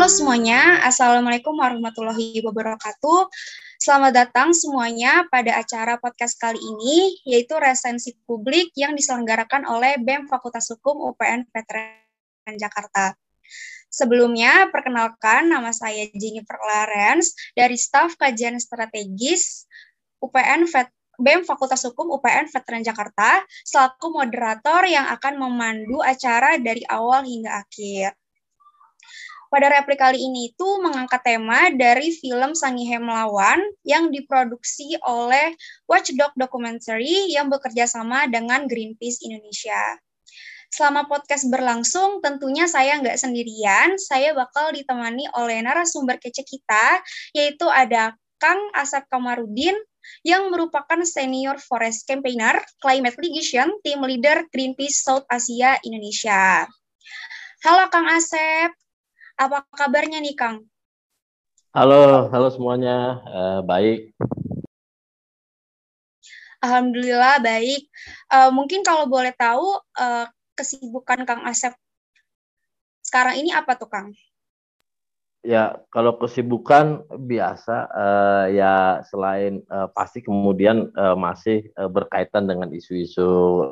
Halo semuanya, Assalamualaikum warahmatullahi wabarakatuh. Selamat datang semuanya pada acara podcast kali ini, yaitu resensi publik yang diselenggarakan oleh BEM Fakultas Hukum UPN Veteran Jakarta. Sebelumnya, perkenalkan nama saya Jennifer Lawrence dari staf kajian strategis UPN Vet BEM Fakultas Hukum UPN Veteran Jakarta selaku moderator yang akan memandu acara dari awal hingga akhir. Pada replik kali ini itu mengangkat tema dari film Sangihe Melawan yang diproduksi oleh Watchdog Documentary yang bekerja sama dengan Greenpeace Indonesia. Selama podcast berlangsung, tentunya saya nggak sendirian. Saya bakal ditemani oleh narasumber kece kita, yaitu ada Kang Asep Kamarudin, yang merupakan senior forest campaigner, climate litigation, team leader Greenpeace South Asia Indonesia. Halo Kang Asep, apa kabarnya nih, Kang? Halo, halo semuanya. Uh, baik. Alhamdulillah baik. Uh, mungkin kalau boleh tahu uh, kesibukan Kang Asep sekarang ini apa tuh, Kang? Ya, kalau kesibukan biasa uh, ya selain uh, pasti kemudian uh, masih uh, berkaitan dengan isu-isu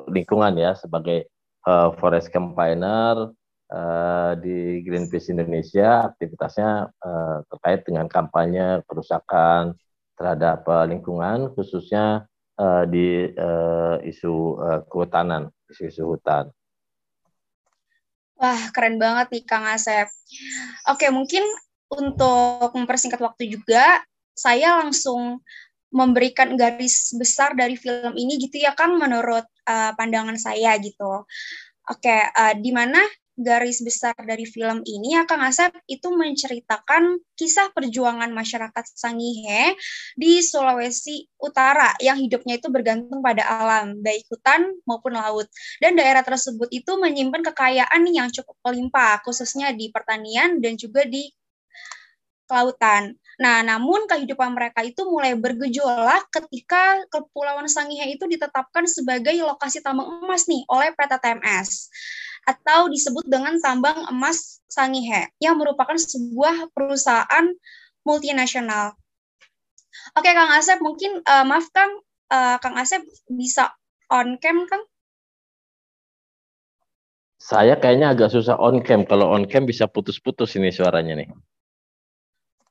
lingkungan ya sebagai uh, forest campaigner, uh, di Greenpeace Indonesia aktivitasnya uh, terkait dengan kampanye kerusakan terhadap uh, lingkungan khususnya uh, di uh, isu uh, kehutanan, isu-isu hutan. Wah, keren banget nih Kang Asep. Oke, mungkin untuk mempersingkat waktu juga, saya langsung memberikan garis besar dari film ini gitu ya Kang menurut uh, pandangan saya gitu. Oke, uh, di mana garis besar dari film ini ya Kang Asep itu menceritakan kisah perjuangan masyarakat Sangihe di Sulawesi Utara yang hidupnya itu bergantung pada alam, baik hutan maupun laut. Dan daerah tersebut itu menyimpan kekayaan yang cukup melimpah, khususnya di pertanian dan juga di kelautan. Nah, namun kehidupan mereka itu mulai bergejolak ketika Kepulauan Sangihe itu ditetapkan sebagai lokasi tambang emas nih oleh PT TMS atau disebut dengan tambang emas Sangihe yang merupakan sebuah perusahaan multinasional. Oke, Kang Asep, mungkin uh, maaf Kang, uh, Kang Asep bisa on cam, Kang? Saya kayaknya agak susah on cam. Kalau on cam bisa putus-putus ini suaranya nih.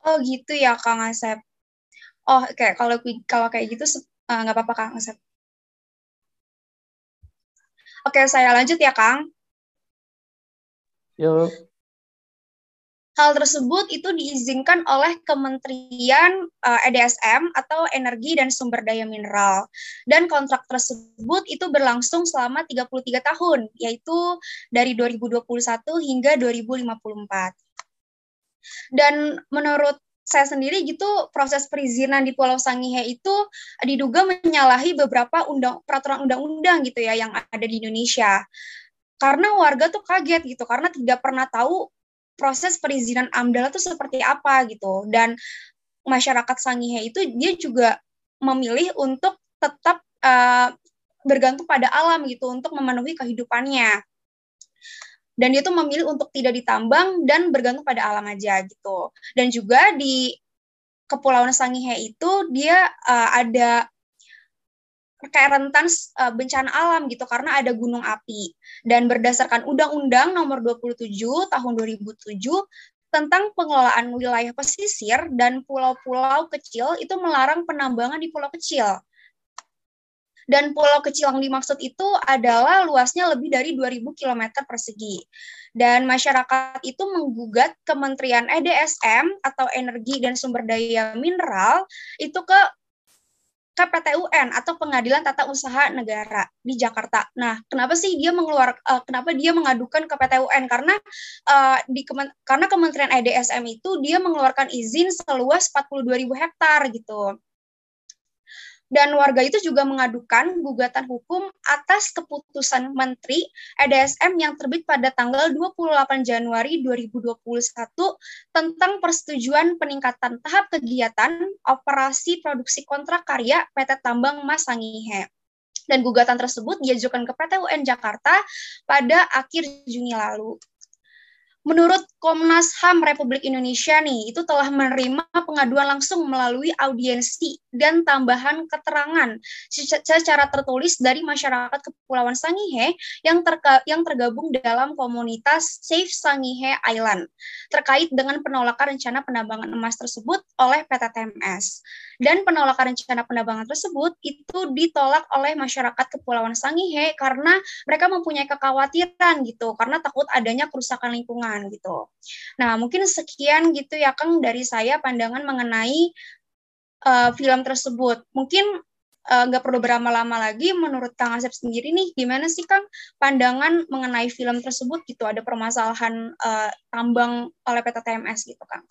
Oh gitu ya, Kang Asep. Oh, oke. Okay. Kalau kalau kayak gitu eh, nggak uh, apa-apa, Kang Asep. Oke, saya lanjut ya, Kang. Yuk. Hal tersebut itu diizinkan oleh Kementerian uh, eh, EDSM atau Energi dan Sumber Daya Mineral. Dan kontrak tersebut itu berlangsung selama 33 tahun, yaitu dari 2021 hingga 2054. Dan menurut saya sendiri gitu proses perizinan di Pulau Sangihe itu diduga menyalahi beberapa undang peraturan undang-undang gitu ya yang ada di Indonesia karena warga tuh kaget gitu karena tidak pernah tahu proses perizinan AMDAL itu seperti apa gitu. Dan masyarakat Sangihe itu dia juga memilih untuk tetap uh, bergantung pada alam gitu untuk memenuhi kehidupannya. Dan dia tuh memilih untuk tidak ditambang dan bergantung pada alam aja gitu. Dan juga di Kepulauan Sangihe itu dia uh, ada kayak rentan uh, bencana alam gitu karena ada gunung api. Dan berdasarkan Undang-Undang Nomor 27 Tahun 2007 tentang pengelolaan wilayah pesisir dan pulau-pulau kecil itu melarang penambangan di pulau kecil. Dan pulau kecil yang dimaksud itu adalah luasnya lebih dari 2000 km persegi. Dan masyarakat itu menggugat Kementerian EDSM atau Energi dan Sumber Daya Mineral itu ke KPTUN atau Pengadilan Tata Usaha Negara di Jakarta. Nah, kenapa sih dia mengeluar uh, kenapa dia mengadukan ke PTUN? Karena uh, di kemen, karena Kementerian EDSM itu dia mengeluarkan izin seluas 42.000 hektar gitu. Dan warga itu juga mengadukan gugatan hukum atas keputusan Menteri EDSM yang terbit pada tanggal 28 Januari 2021 tentang persetujuan peningkatan tahap kegiatan operasi produksi kontrak karya PT Tambang Mas Sangihe dan gugatan tersebut diajukan ke PT UN Jakarta pada akhir Juni lalu. Menurut Komnas HAM Republik Indonesia nih, itu telah menerima pengaduan langsung melalui audiensi dan tambahan keterangan secara tertulis dari masyarakat Kepulauan Sangihe yang, terka, yang tergabung dalam komunitas Safe Sangihe Island terkait dengan penolakan rencana penambangan emas tersebut oleh PT TMS. Dan penolakan rencana penambangan tersebut itu ditolak oleh masyarakat Kepulauan Sangihe karena mereka mempunyai kekhawatiran gitu, karena takut adanya kerusakan lingkungan gitu. Nah, mungkin sekian gitu ya Kang dari saya pandangan mengenai uh, film tersebut. Mungkin eh, nggak uh, perlu berlama-lama lagi menurut Kang Asep sendiri nih gimana sih Kang pandangan mengenai film tersebut gitu ada permasalahan uh, tambang oleh PT TMS gitu Kang.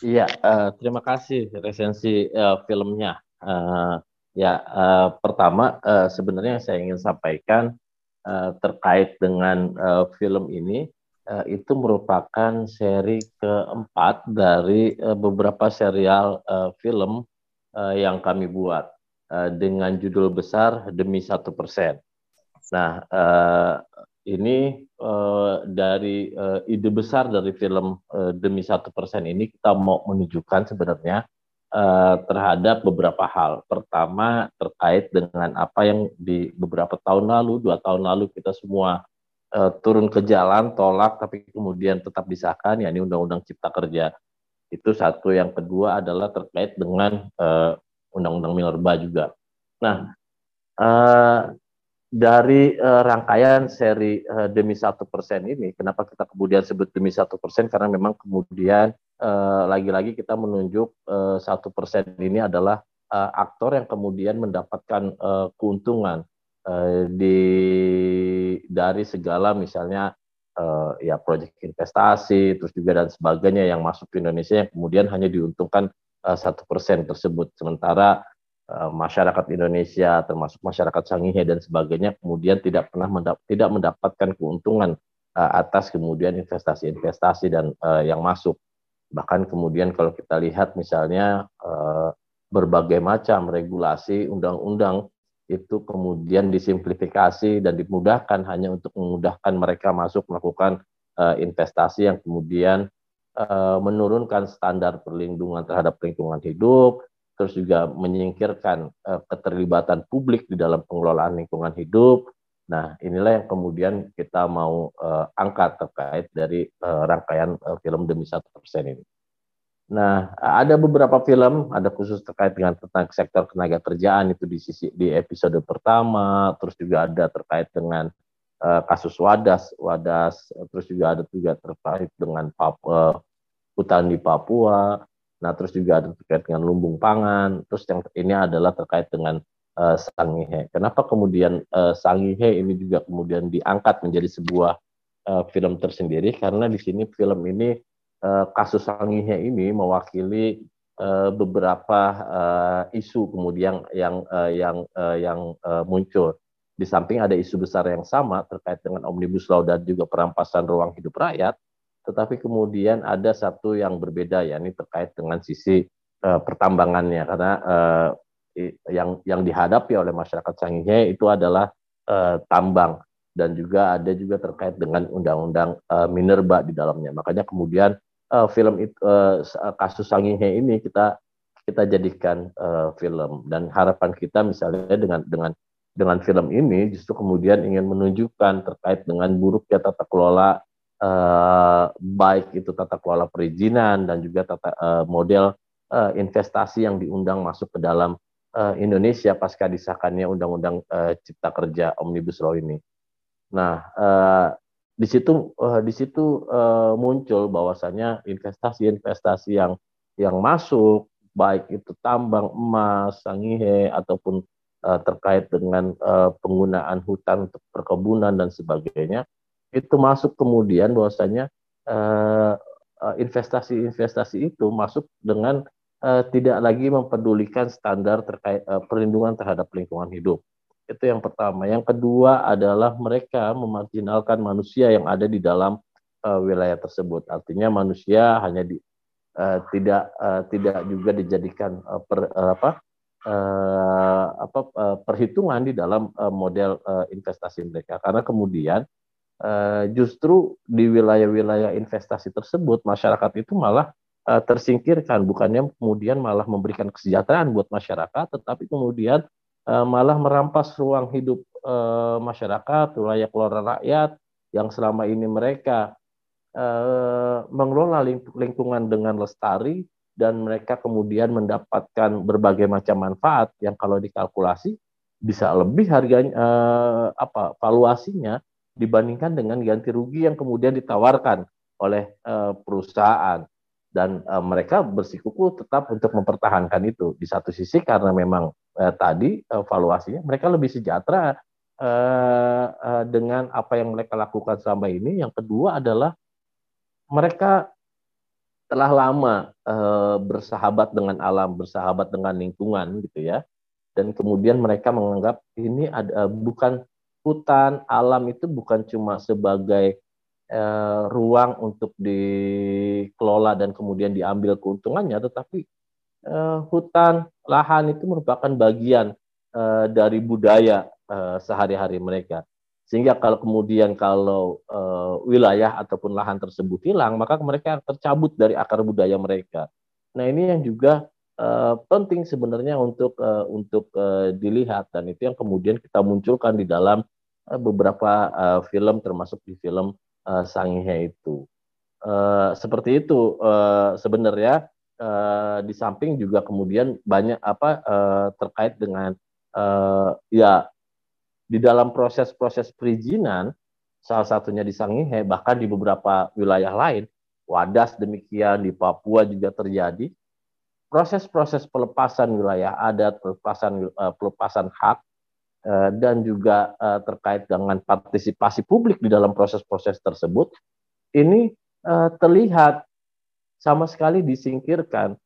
Iya, uh, terima kasih resensi uh, filmnya. Uh, ya, uh, pertama uh, sebenarnya saya ingin sampaikan uh, terkait dengan uh, film ini uh, itu merupakan seri keempat dari uh, beberapa serial uh, film uh, yang kami buat uh, dengan judul besar demi satu persen. Nah uh, ini uh, dari uh, ide besar dari film uh, demi satu persen ini kita mau menunjukkan sebenarnya uh, terhadap beberapa hal. Pertama terkait dengan apa yang di beberapa tahun lalu, dua tahun lalu kita semua uh, turun ke jalan, tolak, tapi kemudian tetap disahkan, yakni Undang-Undang Cipta Kerja. Itu satu. Yang kedua adalah terkait dengan uh, Undang-Undang Minerba juga. Nah, uh, dari uh, rangkaian seri uh, demi satu persen ini, kenapa kita kemudian sebut demi satu persen? Karena memang kemudian Eh, lagi-lagi kita menunjuk eh, satu persen ini adalah uh, aktor yang kemudian mendapatkan keuntungan di dari segala misalnya ya proyek investasi terus juga dan sebagainya yang masuk ke Indonesia yang kemudian hanya diuntungkan satu persen tersebut. Sementara masyarakat Indonesia termasuk masyarakat Sangihe dan sebagainya kemudian tidak pernah mendap tidak mendapatkan keuntungan atas kemudian investasi-investasi dan yang masuk Bahkan kemudian kalau kita lihat misalnya eh, berbagai macam regulasi undang-undang itu kemudian disimplifikasi dan dimudahkan hanya untuk memudahkan mereka masuk melakukan eh, investasi yang kemudian eh, menurunkan standar perlindungan terhadap lingkungan hidup, terus juga menyingkirkan keterlibatan publik di dalam pengelolaan lingkungan hidup. Nah, inilah yang kemudian kita mau uh, angkat terkait dari uh, rangkaian uh, film demi satu persen ini. Nah, ada beberapa film, ada khusus terkait dengan tentang sektor tenaga kerjaan itu di sisi di episode pertama, terus juga ada terkait dengan uh, kasus Wadas, Wadas, terus juga ada juga terkait dengan Papua, hutan di Papua. Nah, terus juga ada terkait dengan lumbung pangan. Terus yang ini adalah terkait dengan uh, Sangihe. Kenapa kemudian uh, Sangihe ini juga kemudian diangkat menjadi sebuah uh, film tersendiri? Karena di sini film ini uh, kasus Sangihe ini mewakili uh, beberapa uh, isu kemudian yang uh, yang uh, yang uh, muncul. Di samping ada isu besar yang sama terkait dengan omnibus law dan juga perampasan ruang hidup rakyat, tetapi kemudian ada satu yang berbeda ya ini terkait dengan sisi uh, pertambangannya karena uh, yang yang dihadapi oleh masyarakat Sangihe itu adalah uh, tambang dan juga ada juga terkait dengan undang-undang uh, minerba di dalamnya. Makanya kemudian uh, film itu uh, kasus Sangihe ini kita kita jadikan uh, film dan harapan kita misalnya dengan dengan dengan film ini justru kemudian ingin menunjukkan terkait dengan buruknya tata kelola uh, baik itu tata kelola perizinan dan juga tata uh, model uh, investasi yang diundang masuk ke dalam uh, Indonesia pasca disahkannya Undang-Undang uh, Cipta Kerja Omnibus Law ini. Nah, uh, di situ uh, di situ uh, muncul bahwasanya investasi-investasi yang yang masuk baik itu tambang emas, sangihe ataupun uh, terkait dengan uh, penggunaan hutan untuk perkebunan dan sebagainya itu masuk kemudian bahwasanya investasi-investasi uh, itu masuk dengan uh, tidak lagi mempedulikan standar terkait uh, perlindungan terhadap lingkungan hidup itu yang pertama. Yang kedua adalah mereka memarginalkan manusia yang ada di dalam uh, wilayah tersebut. Artinya manusia hanya di, uh, tidak uh, tidak juga dijadikan uh, per, uh, apa uh, apa uh, perhitungan di dalam uh, model uh, investasi mereka. Karena kemudian uh, justru di wilayah-wilayah investasi tersebut masyarakat itu malah uh, tersingkirkan bukannya kemudian malah memberikan kesejahteraan buat masyarakat tetapi kemudian uh, malah merampas ruang hidup uh, masyarakat wilayah keluarga rakyat yang selama ini mereka uh, mengelola lingkungan dengan lestari dan mereka kemudian mendapatkan berbagai macam manfaat yang kalau dikalkulasi bisa lebih harganya eh, apa valuasinya dibandingkan dengan ganti rugi yang kemudian ditawarkan oleh eh, perusahaan dan eh, mereka bersikuku tetap untuk mempertahankan itu di satu sisi karena memang eh, tadi eh, valuasinya mereka lebih sejahtera eh, eh, dengan apa yang mereka lakukan selama ini yang kedua adalah mereka telah lama uh, bersahabat dengan alam, bersahabat dengan lingkungan gitu ya. Dan kemudian mereka menganggap ini ada bukan hutan, alam itu bukan cuma sebagai uh, ruang untuk dikelola dan kemudian diambil keuntungannya, tetapi uh, hutan, lahan itu merupakan bagian uh, dari budaya uh, sehari-hari mereka. Sehingga kalau kemudian kalau uh, wilayah ataupun lahan tersebut hilang, maka mereka tercabut dari akar budaya mereka. Nah ini yang juga uh, penting sebenarnya untuk uh, untuk uh, dilihat dan itu yang kemudian kita munculkan di dalam uh, beberapa uh, film termasuk di film uh, Sangihe itu. Uh, seperti itu uh, sebenarnya uh, di samping juga kemudian banyak apa uh, terkait dengan uh, ya di dalam proses-proses perizinan, salah satunya di Sangihe, bahkan di beberapa wilayah lain, Wadas demikian, di Papua juga terjadi, proses-proses pelepasan wilayah adat, pelepasan uh, pelepasan hak, dan juga uh, terkait dengan partisipasi publik di dalam proses-proses tersebut, ini uh, terlihat sama sekali disingkirkan.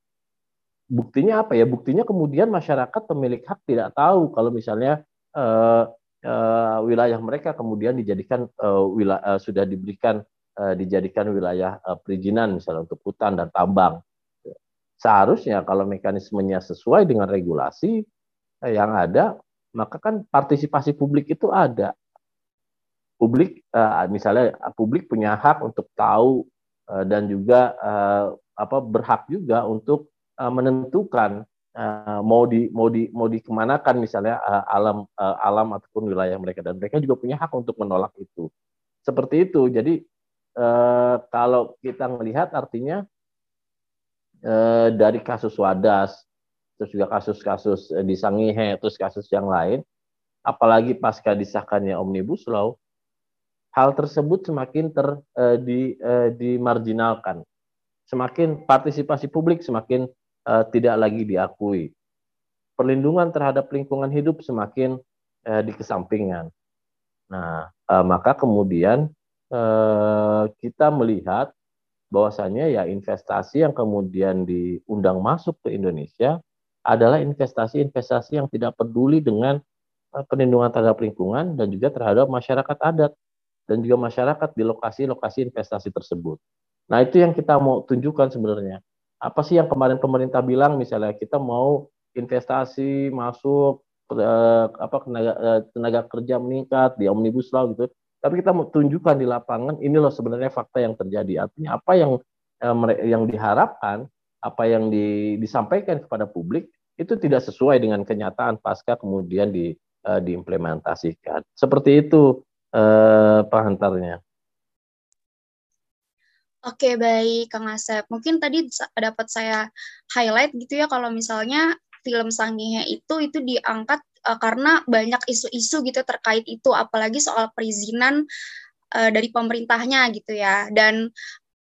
Buktinya apa ya? Buktinya kemudian masyarakat pemilik hak tidak tahu kalau misalnya wilayah mereka kemudian dijadikan wilayah sudah diberikan dijadikan wilayah perizinan misalnya untuk hutan dan tambang. Seharusnya kalau mekanismenya sesuai dengan regulasi yang ada, maka kan partisipasi publik itu ada. Publik uh, misalnya publik punya hak untuk tahu uh, dan juga apa berhak juga untuk menentukan mau di mau di mau dikemanakan misalnya alam alam ataupun wilayah mereka. Dan mereka juga punya hak untuk menolak itu. Seperti itu. Jadi kalau kita melihat artinya dari kasus Wadas terus juga kasus-kasus di Sangihe terus kasus yang lain apalagi pasca disahkannya omnibus law hal tersebut semakin ter uh, di uh, dimarginalkan semakin partisipasi publik semakin uh, tidak lagi diakui. Perlindungan terhadap lingkungan hidup semakin uh, dikesampingkan. Nah, uh, maka kemudian uh, kita melihat bahwasanya ya investasi yang kemudian diundang masuk ke Indonesia adalah investasi-investasi yang tidak peduli dengan perlindungan terhadap lingkungan dan juga terhadap masyarakat adat dan juga masyarakat di lokasi-lokasi investasi tersebut. Nah, itu yang kita mau tunjukkan sebenarnya. Apa sih yang kemarin pemerintah bilang? Misalnya kita mau investasi masuk eh, apa tenaga, eh, tenaga kerja meningkat di omnibus law gitu. Tapi kita mau tunjukkan di lapangan ini loh sebenarnya fakta yang terjadi. Artinya apa yang eh, yang diharapkan apa yang di, disampaikan kepada publik itu tidak sesuai dengan kenyataan pasca kemudian di, eh, diimplementasikan seperti itu pengantarnya Oke, baik Kang Asep. Mungkin tadi dapat saya highlight gitu ya kalau misalnya film Sangihe itu itu diangkat uh, karena banyak isu-isu gitu terkait itu apalagi soal perizinan uh, dari pemerintahnya gitu ya. Dan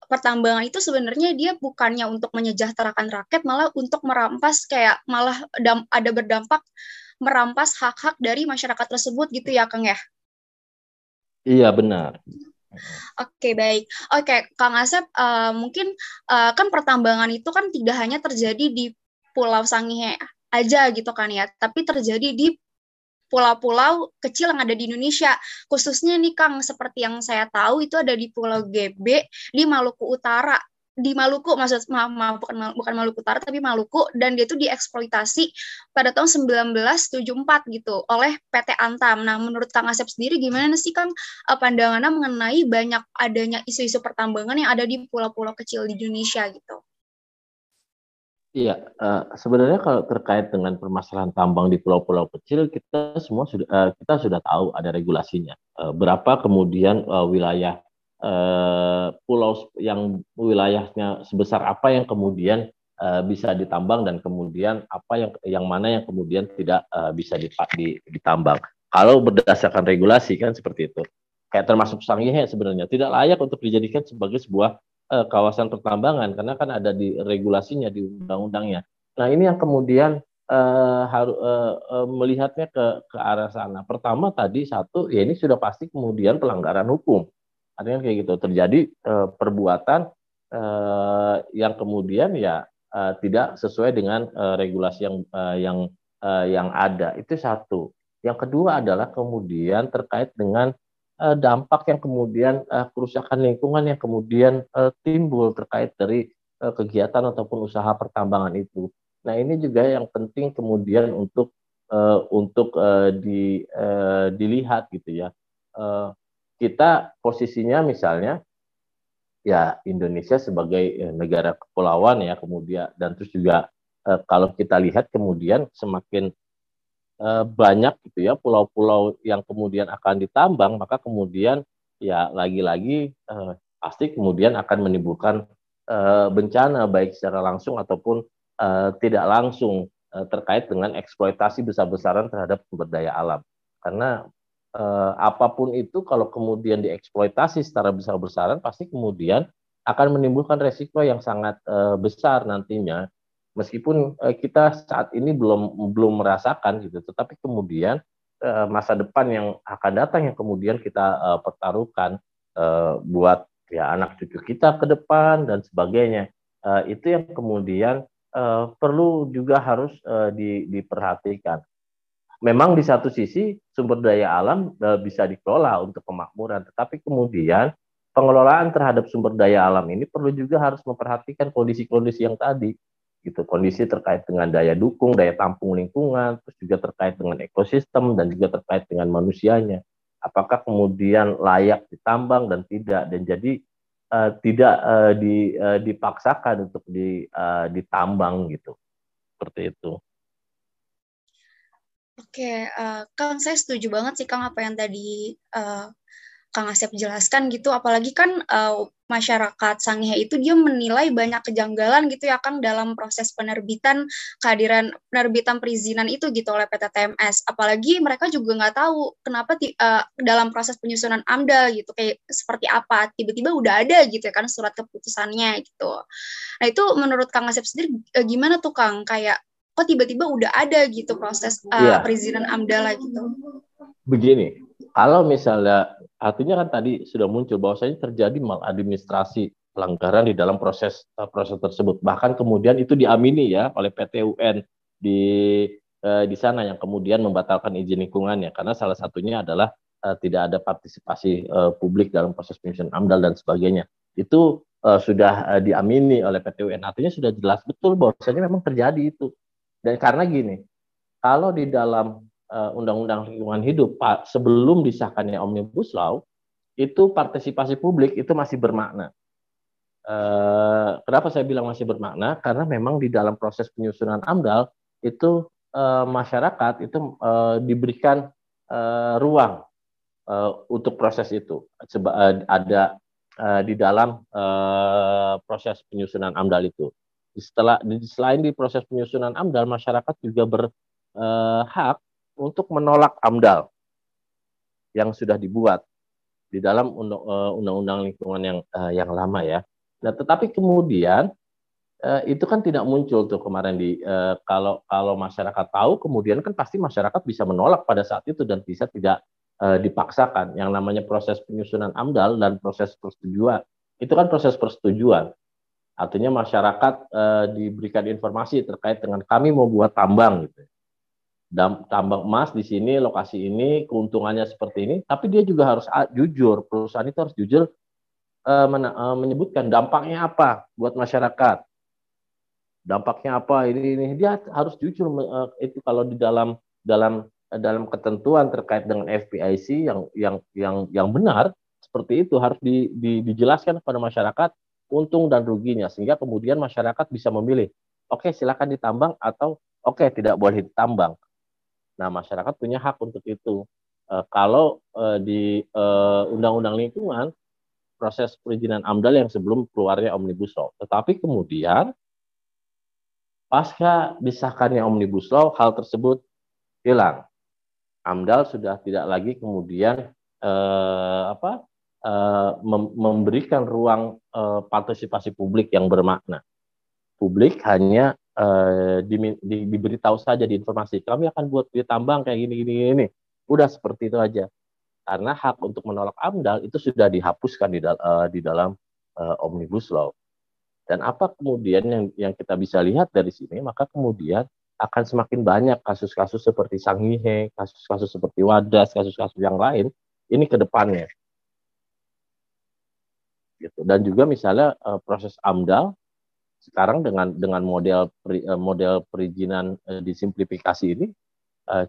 pertambangan itu sebenarnya dia bukannya untuk menyejahterakan rakyat malah untuk merampas kayak malah ada berdampak merampas hak-hak dari masyarakat tersebut gitu ya Kang ya. Iya, benar. Oke okay, baik. Oke okay, Kang Asep, uh, mungkin uh, kan pertambangan itu kan tidak hanya terjadi di Pulau Sangihe aja gitu kan ya, tapi terjadi di pulau-pulau kecil yang ada di Indonesia. Khususnya nih Kang, seperti yang saya tahu itu ada di Pulau GB di Maluku Utara. di Maluku maksud maaf, maaf bukan bukan Maluku Utara tapi Maluku dan dia itu dieksploitasi pada tahun 1974 gitu oleh PT Antam. Nah, menurut Kang Asep sendiri gimana sih Kang uh, pandangannya mengenai banyak adanya isu-isu pertambangan yang ada di pulau-pulau kecil di Indonesia gitu? Iya, uh, sebenarnya kalau terkait dengan permasalahan tambang di pulau-pulau kecil, kita semua sudah uh, kita sudah tahu ada regulasinya. Uh, berapa kemudian uh, wilayah uh, pulau yang wilayahnya sebesar apa yang kemudian uh, bisa ditambang dan kemudian apa yang yang mana yang kemudian tidak uh, bisa ditambang. Kalau berdasarkan regulasi kan seperti itu. Kayak termasuk Sangihe sebenarnya tidak layak untuk dijadikan sebagai sebuah uh, kawasan pertambangan karena kan ada di regulasinya di undang-undangnya. Nah ini yang kemudian uh, harus uh, uh, melihatnya ke ke arah sana. Pertama tadi satu ya ini sudah pasti kemudian pelanggaran hukum. Artinya kayak gitu terjadi uh, perbuatan uh, yang kemudian ya uh, tidak sesuai dengan uh, regulasi yang uh, yang uh, yang ada. Itu satu. Yang kedua adalah kemudian terkait dengan uh, dampak yang kemudian uh, kerusakan lingkungan yang kemudian uh, timbul terkait dari uh, kegiatan ataupun usaha pertambangan itu. Nah ini juga yang penting kemudian untuk uh, untuk uh, di, uh, dilihat gitu ya. Uh, kita posisinya misalnya ya Indonesia sebagai negara kepulauan ya kemudian dan terus juga uh, kalau kita lihat kemudian semakin banyak gitu ya pulau-pulau yang kemudian akan ditambang maka kemudian ya lagi-lagi eh, pasti kemudian akan menimbulkan eh, bencana baik secara langsung ataupun eh, tidak langsung eh, terkait dengan eksploitasi besar-besaran terhadap sumber daya alam. Karena eh, apa pun itu kalau kemudian dieksploitasi secara besar-besaran pasti kemudian akan menimbulkan resiko yang sangat eh, besar nantinya meskipun uh, kita saat ini belum belum merasakan gitu tetapi kemudian uh, masa depan yang akan datang yang kemudian kita uh, pertaruhkan uh, buat ya anak cucu kita ke depan dan sebagainya uh, itu yang kemudian uh, perlu juga harus uh, di, diperhatikan. Memang di satu sisi sumber daya alam uh, bisa dikelola untuk kemakmuran tetapi kemudian pengelolaan terhadap sumber daya alam ini perlu juga harus memperhatikan kondisi-kondisi yang tadi gitu. Kondisi terkait dengan daya dukung daya tampung lingkungan terus juga terkait dengan ekosistem dan juga terkait dengan manusianya. Apakah kemudian layak ditambang dan tidak? Dan jadi uh, tidak uh, di, uh, dipaksakan untuk di, uh, ditambang gitu. Seperti itu. Oke, uh, Kang, saya setuju banget sih Kang apa yang tadi uh, Kang Asep jelaskan gitu, apalagi kan uh, masyarakat Sangihe itu dia menilai banyak kejanggalan gitu ya Kang dalam proses penerbitan kehadiran penerbitan perizinan itu gitu oleh PT TMS. Apalagi mereka juga nggak tahu kenapa uh, dalam proses penyusunan AMDAL gitu kayak seperti apa tiba-tiba udah ada gitu ya kan surat keputusannya gitu. Nah itu menurut Kang Asep sendiri uh, gimana tuh Kang kayak kok tiba-tiba udah ada gitu proses uh, yeah. perizinan AMDAL gitu. Begini, kalau misalnya artinya kan tadi sudah muncul bahwasanya terjadi maladministrasi pelanggaran di dalam proses uh, proses tersebut. Bahkan kemudian itu diamini ya oleh PT UN di uh, di sana yang kemudian membatalkan izin lingkungannya. Karena salah satunya adalah uh, tidak ada partisipasi uh, publik dalam proses penyusunan AMDAL dan sebagainya. Itu uh, sudah uh, diamini oleh PT UN artinya sudah jelas betul bahwasanya memang terjadi itu. Dan karena gini kalau di dalam Eh, Undang-Undang Lingkungan Hidup sebelum disahkannya Omnibus Law itu partisipasi publik itu masih bermakna. Uh, kenapa saya bilang masih bermakna? Karena memang di dalam proses penyusunan AMDAL itu uh, masyarakat itu uh, diberikan uh, ruang uh, untuk proses itu. Seba, uh, ada uh, di dalam uh, proses penyusunan AMDAL itu. Setelah selain di proses penyusunan AMDAL, masyarakat juga berhak untuk menolak AMDAL yang sudah dibuat di dalam eh, undang-undang lingkungan yang uh, yang lama ya. Nah, tetapi kemudian uh, itu kan tidak muncul tuh kemarin di kalau kalau masyarakat tahu kemudian kan pasti masyarakat bisa menolak pada saat itu dan bisa tidak dipaksakan. Yang namanya proses penyusunan AMDAL dan proses persetujuan itu kan proses persetujuan. Artinya masyarakat diberikan informasi terkait dengan kami mau buat tambang gitu tambang emas di sini, lokasi ini, keuntungannya seperti ini, tapi dia juga harus jujur, perusahaan itu harus jujur uh, men menyebutkan dampaknya apa buat masyarakat. Dampaknya apa ini ini dia harus jujur uh, itu kalau di dalam dalam dalam ketentuan terkait dengan FPIC yang yang yang yang benar seperti itu harus di, di, dijelaskan kepada masyarakat untung dan ruginya sehingga kemudian masyarakat bisa memilih oke silakan ditambang atau oke tidak boleh ditambang. Nah masyarakat punya hak untuk itu. E, kalau e, di eh, undang-undang lingkungan proses perizinan AMDAL yang sebelum keluarnya omnibus law, tetapi kemudian pasca disahkannya omnibus law hal tersebut hilang. AMDAL sudah tidak lagi kemudian eh, apa eh, memberikan ruang eh, partisipasi publik yang bermakna. Publik hanya eh, di, di, diberitahu saja di informasi kami akan buat ditambang kayak gini gini ini. Udah seperti itu aja. Karena hak untuk menolak AMDAL itu sudah dihapuskan di, uh, di dalam uh, omnibus law. Dan apa kemudian yang yang kita bisa lihat dari sini, maka kemudian akan semakin banyak kasus-kasus seperti Sangihe, kasus-kasus seperti Wadas, kasus-kasus yang lain ini ke depannya. Gitu. Dan juga misalnya uh, proses AMDAL sekarang dengan dengan model uh, model perizinan uh, disimplifikasi ini uh,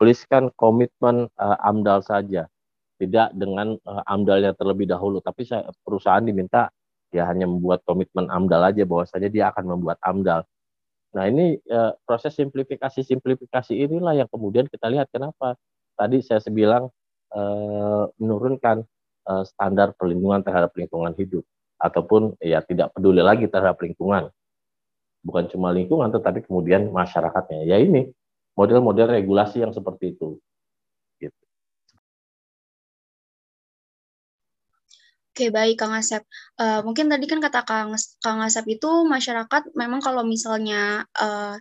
tuliskan komitmen uh, AMDAL saja, tidak dengan uh, AMDAL yang terlebih dahulu, tapi saya, perusahaan diminta dia hanya membuat komitmen AMDAL aja bahwasanya dia akan membuat AMDAL. Nah ini eh, proses simplifikasi simplifikasi inilah yang kemudian kita lihat kenapa tadi saya bilang eh, menurunkan eh, standar perlindungan terhadap lingkungan hidup. Ataupun ya tidak peduli lagi terhadap lingkungan. Bukan cuma lingkungan tetapi kemudian masyarakatnya. Ya ini model-model regulasi yang seperti itu. Oke, baik Kang Asep. Uh, mungkin tadi kan kata Kang, Kang Asep itu masyarakat memang kalau misalnya uh,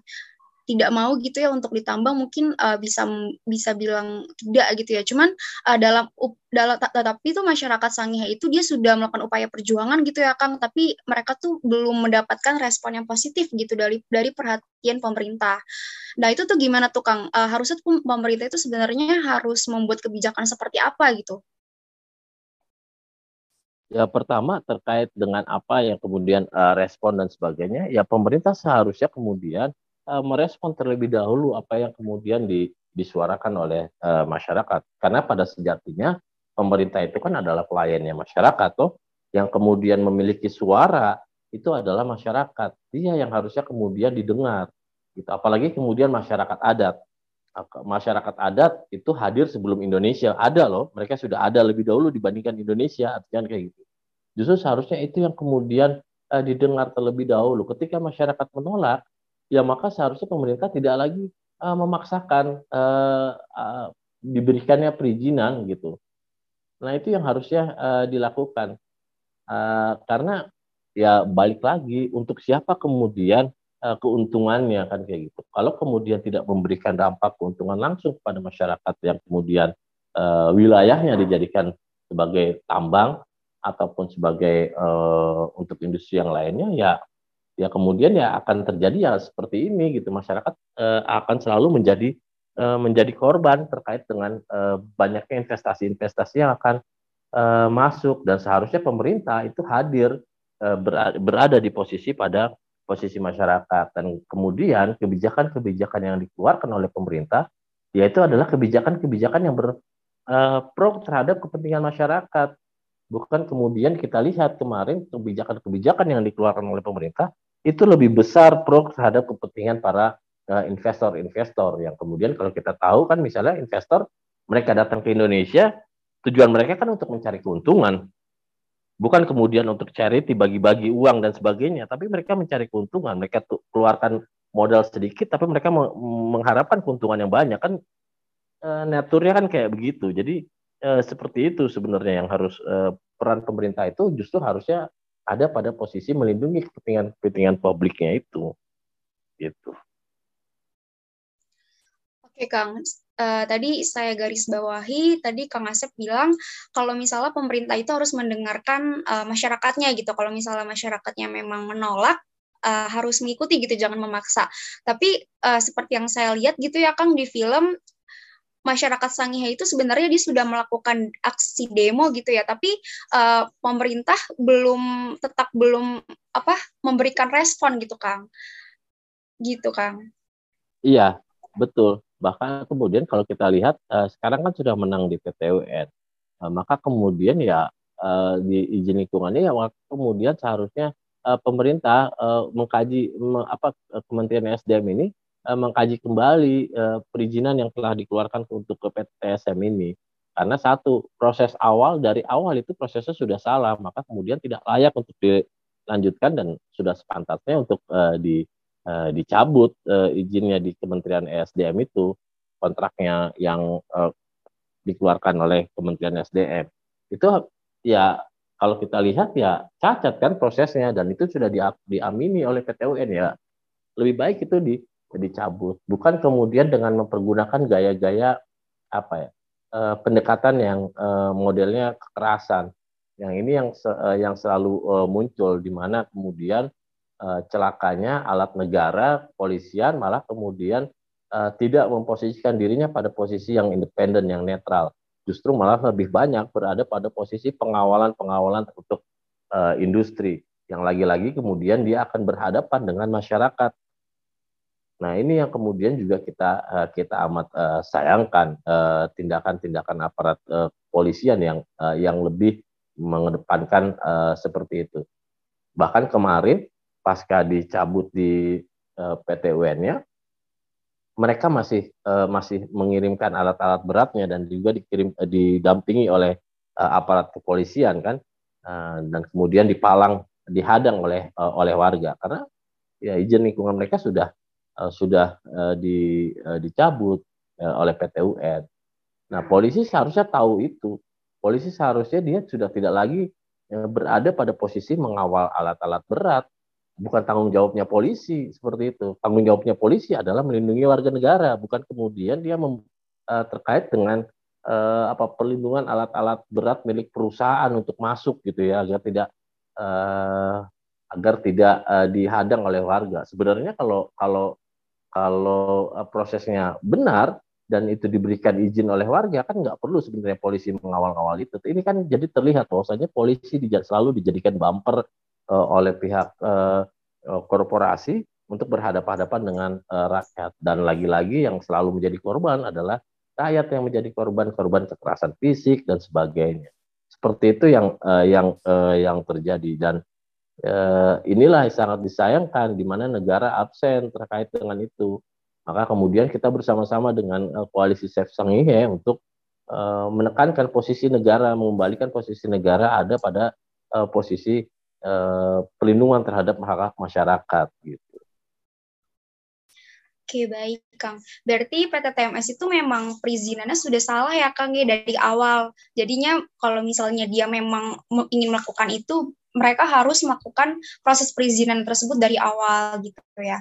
tidak mau gitu ya untuk ditambang mungkin uh, bisa bisa bilang tidak gitu ya. Cuman uh, dalam dalam tetapi itu masyarakat Sangihe itu dia sudah melakukan upaya perjuangan gitu ya Kang, tapi mereka tuh belum mendapatkan respon yang positif gitu dari dari perhatian pemerintah. Nah, itu tuh gimana tuh Kang? Uh, harusnya tuh pemerintah itu sebenarnya harus membuat kebijakan seperti apa gitu? Ya pertama terkait dengan apa yang kemudian uh, respon dan sebagainya, ya pemerintah seharusnya kemudian uh, merespon terlebih dahulu apa yang kemudian di, disuarakan oleh uh, masyarakat. Karena pada sejatinya pemerintah itu kan adalah pelayannya masyarakat, toh yang kemudian memiliki suara itu adalah masyarakat. Dia yang harusnya kemudian didengar. Gitu. Apalagi kemudian masyarakat adat masyarakat adat itu hadir sebelum Indonesia ada loh mereka sudah ada lebih dahulu dibandingkan Indonesia artinya kayak gitu justru seharusnya itu yang kemudian uh, didengar terlebih dahulu ketika masyarakat menolak ya maka seharusnya pemerintah tidak lagi uh, memaksakan uh, uh, diberikannya perizinan gitu nah itu yang harusnya uh, dilakukan uh, karena ya balik lagi untuk siapa kemudian uh, keuntungannya kan kayak gitu. Kalau kemudian tidak memberikan dampak keuntungan langsung kepada masyarakat yang kemudian uh, wilayahnya dijadikan sebagai tambang ataupun sebagai uh, untuk industri yang lainnya ya ya kemudian ya akan terjadi ya seperti ini gitu. Masyarakat uh, akan selalu menjadi uh, menjadi korban terkait dengan uh, banyaknya investasi-investasi yang akan uh, masuk. Dan seharusnya pemerintah itu hadir uh, berada di posisi pada posisi masyarakat. Dan kemudian kebijakan-kebijakan yang dikeluarkan oleh pemerintah yaitu adalah kebijakan-kebijakan yang ber uh, pro terhadap kepentingan masyarakat. Bukan kemudian kita lihat kemarin kebijakan-kebijakan yang dikeluarkan oleh pemerintah itu lebih besar pro terhadap kepentingan para eh, investor-investor. Yang kemudian kalau kita tahu kan misalnya investor mereka datang ke Indonesia tujuan mereka kan untuk mencari keuntungan. Bukan kemudian untuk charity bagi-bagi uang dan sebagainya, tapi mereka mencari keuntungan, mereka keluarkan modal sedikit, tapi mereka mengharapkan keuntungan yang banyak. Kan e, naturnya kan kayak begitu. Jadi e, seperti itu sebenarnya yang harus e, peran pemerintah itu justru harusnya ada pada posisi melindungi kepentingan-kepentingan publiknya itu, gitu. Oke Kang, uh, tadi saya garis bawahi tadi Kang Asep bilang kalau misalnya pemerintah itu harus mendengarkan uh, masyarakatnya gitu. Kalau misalnya masyarakatnya memang menolak uh, harus mengikuti gitu, jangan memaksa. Tapi uh, seperti yang saya lihat gitu ya Kang di film masyarakat Sangihe itu sebenarnya dia sudah melakukan aksi demo gitu ya, tapi uh, pemerintah belum tetap belum apa memberikan respon gitu, Kang. Gitu, Kang. Iya, betul. Bahkan kemudian kalau kita lihat uh, sekarang kan sudah menang di PTUN, uh, maka kemudian ya uh, di izin lingkungannya ya kemudian seharusnya uh, pemerintah uh, mengkaji me, apa Kementerian SDM ini uh, mengkaji kembali uh, perizinan yang telah dikeluarkan untuk ke PTSM ini. Karena satu proses awal dari awal itu prosesnya sudah salah maka kemudian tidak layak untuk dilanjutkan dan sudah sepantasnya untuk uh, di uh, dicabut uh, izinnya di Kementerian SDM itu kontraknya yang uh, dikeluarkan oleh Kementerian SDM itu ya kalau kita lihat ya cacat kan prosesnya dan itu sudah di, diamini oleh PT UN ya. Lebih baik itu di, dicabut bukan kemudian dengan mempergunakan gaya-gaya apa ya eh, pendekatan yang eh, modelnya kekerasan. Yang ini yang eh, yang selalu eh, muncul di mana kemudian eh, celakanya alat negara polisian malah kemudian eh, tidak memposisikan dirinya pada posisi yang independen yang netral. Justru malah lebih banyak berada pada posisi pengawalan-pengawalan untuk uh, industri. Yang lagi-lagi kemudian dia akan berhadapan dengan masyarakat. Nah ini yang kemudian juga kita uh, kita amat uh, sayangkan tindakan-tindakan uh, aparat uh, polisian yang yang lebih mengedepankan seperti itu. Bahkan kemarin pasca dicabut di uh, PT UN-nya, mereka masih masih mengirimkan alat-alat beratnya dan juga dikirim didampingi oleh aparat kepolisian kan dan kemudian dipalang dihadang oleh oleh warga karena ya izin lingkungan mereka sudah uh, sudah uh, di, uh, dicabut uh, oleh PT UN. Nah polisi seharusnya tahu itu. Polisi seharusnya dia sudah tidak lagi berada pada posisi mengawal alat-alat berat bukan tanggung jawabnya polisi seperti itu. Tanggung jawabnya polisi adalah melindungi warga negara, bukan kemudian dia mem, uh, terkait dengan uh, apa perlindungan alat-alat berat milik perusahaan untuk masuk gitu ya agar tidak uh, agar tidak uh, dihadang oleh warga. Sebenarnya kalau kalau kalau uh, prosesnya benar dan itu diberikan izin oleh warga kan nggak perlu sebenarnya polisi mengawal-awal itu. Ini kan jadi terlihat bahwasanya polisi selalu dijadikan bumper uh, oleh pihak uh, korporasi untuk berhadapan-hadapan dengan uh, rakyat dan lagi-lagi yang selalu menjadi korban adalah rakyat yang menjadi korban-korban kekerasan fisik dan sebagainya. Seperti itu yang uh, yang uh, yang terjadi dan inilah yang sangat disayangkan di mana negara absen terkait dengan itu. Maka kemudian kita bersama-sama dengan uh, koalisi Save Sangihe untuk uh, menekankan posisi negara, mengembalikan posisi negara ada pada posisi eh, pelindungan terhadap hak masyarakat gitu. Oke baik Kang. Berarti PT TMS itu memang perizinannya sudah salah ya Kang ya dari awal. Jadinya kalau misalnya dia memang ingin melakukan itu, mereka harus melakukan proses perizinan tersebut dari awal gitu ya.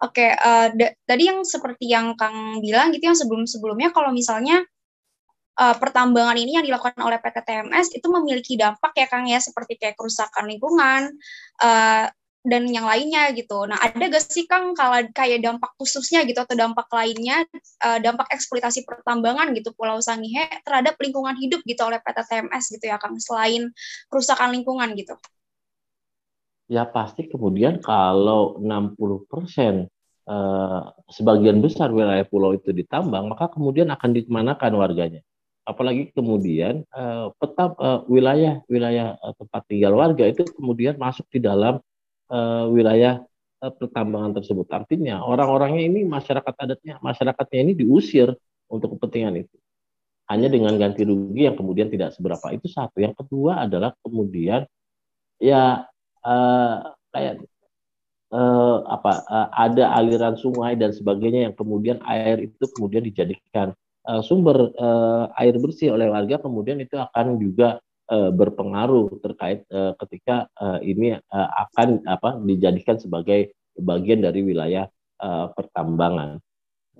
Oke, uh, tadi yang seperti yang Kang bilang gitu yang sebelum-sebelumnya kalau misalnya uh, pertambangan ini yang dilakukan oleh PT TMS itu memiliki dampak ya Kang ya seperti kayak kerusakan lingkungan uh, dan yang lainnya gitu. Nah ada gak sih Kang kalau kayak dampak khususnya gitu atau dampak lainnya uh, dampak eksploitasi pertambangan gitu Pulau Sangihe terhadap lingkungan hidup gitu oleh PT TMS gitu ya Kang selain kerusakan lingkungan gitu? Ya pasti kemudian kalau 60 persen Uh, sebagian besar wilayah pulau itu ditambang, maka kemudian akan dimanakan warganya apalagi kemudian uh, peta uh, wilayah wilayah uh, tempat tinggal warga itu kemudian masuk di dalam uh, wilayah uh, pertambangan tersebut. Artinya orang-orangnya ini masyarakat adatnya masyarakatnya ini diusir untuk kepentingan itu. Hanya dengan ganti rugi yang kemudian tidak seberapa itu satu. Yang kedua adalah kemudian ya uh, kayak uh, apa uh, ada aliran sungai dan sebagainya yang kemudian air itu kemudian dijadikan uh, sumber uh, air bersih oleh warga kemudian itu akan juga uh, berpengaruh terkait uh, ketika uh, ini uh, akan apa dijadikan sebagai bagian dari wilayah uh, pertambangan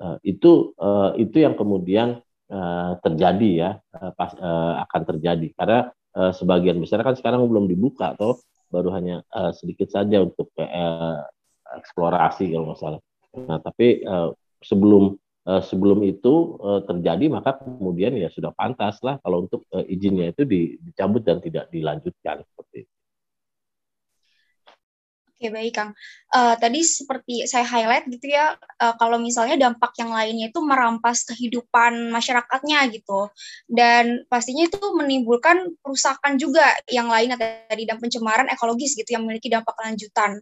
uh, itu uh, itu yang kemudian uh, terjadi ya uh, pas uh, akan terjadi karena uh, sebagian besar kan sekarang belum dibuka atau baru hanya uh, sedikit saja untuk uh, eksplorasi kalau nggak salah. Nah tapi uh, sebelum uh, sebelum itu uh, terjadi maka kemudian ya sudah pantas lah kalau untuk uh, izinnya itu dicabut dan tidak dilanjutkan seperti itu. Oke baik Kang. Uh, tadi seperti saya highlight gitu ya, uh, kalau misalnya dampak yang lainnya itu merampas kehidupan masyarakatnya gitu, dan pastinya itu menimbulkan kerusakan juga yang lain tadi dan pencemaran ekologis gitu yang memiliki dampak lanjutan,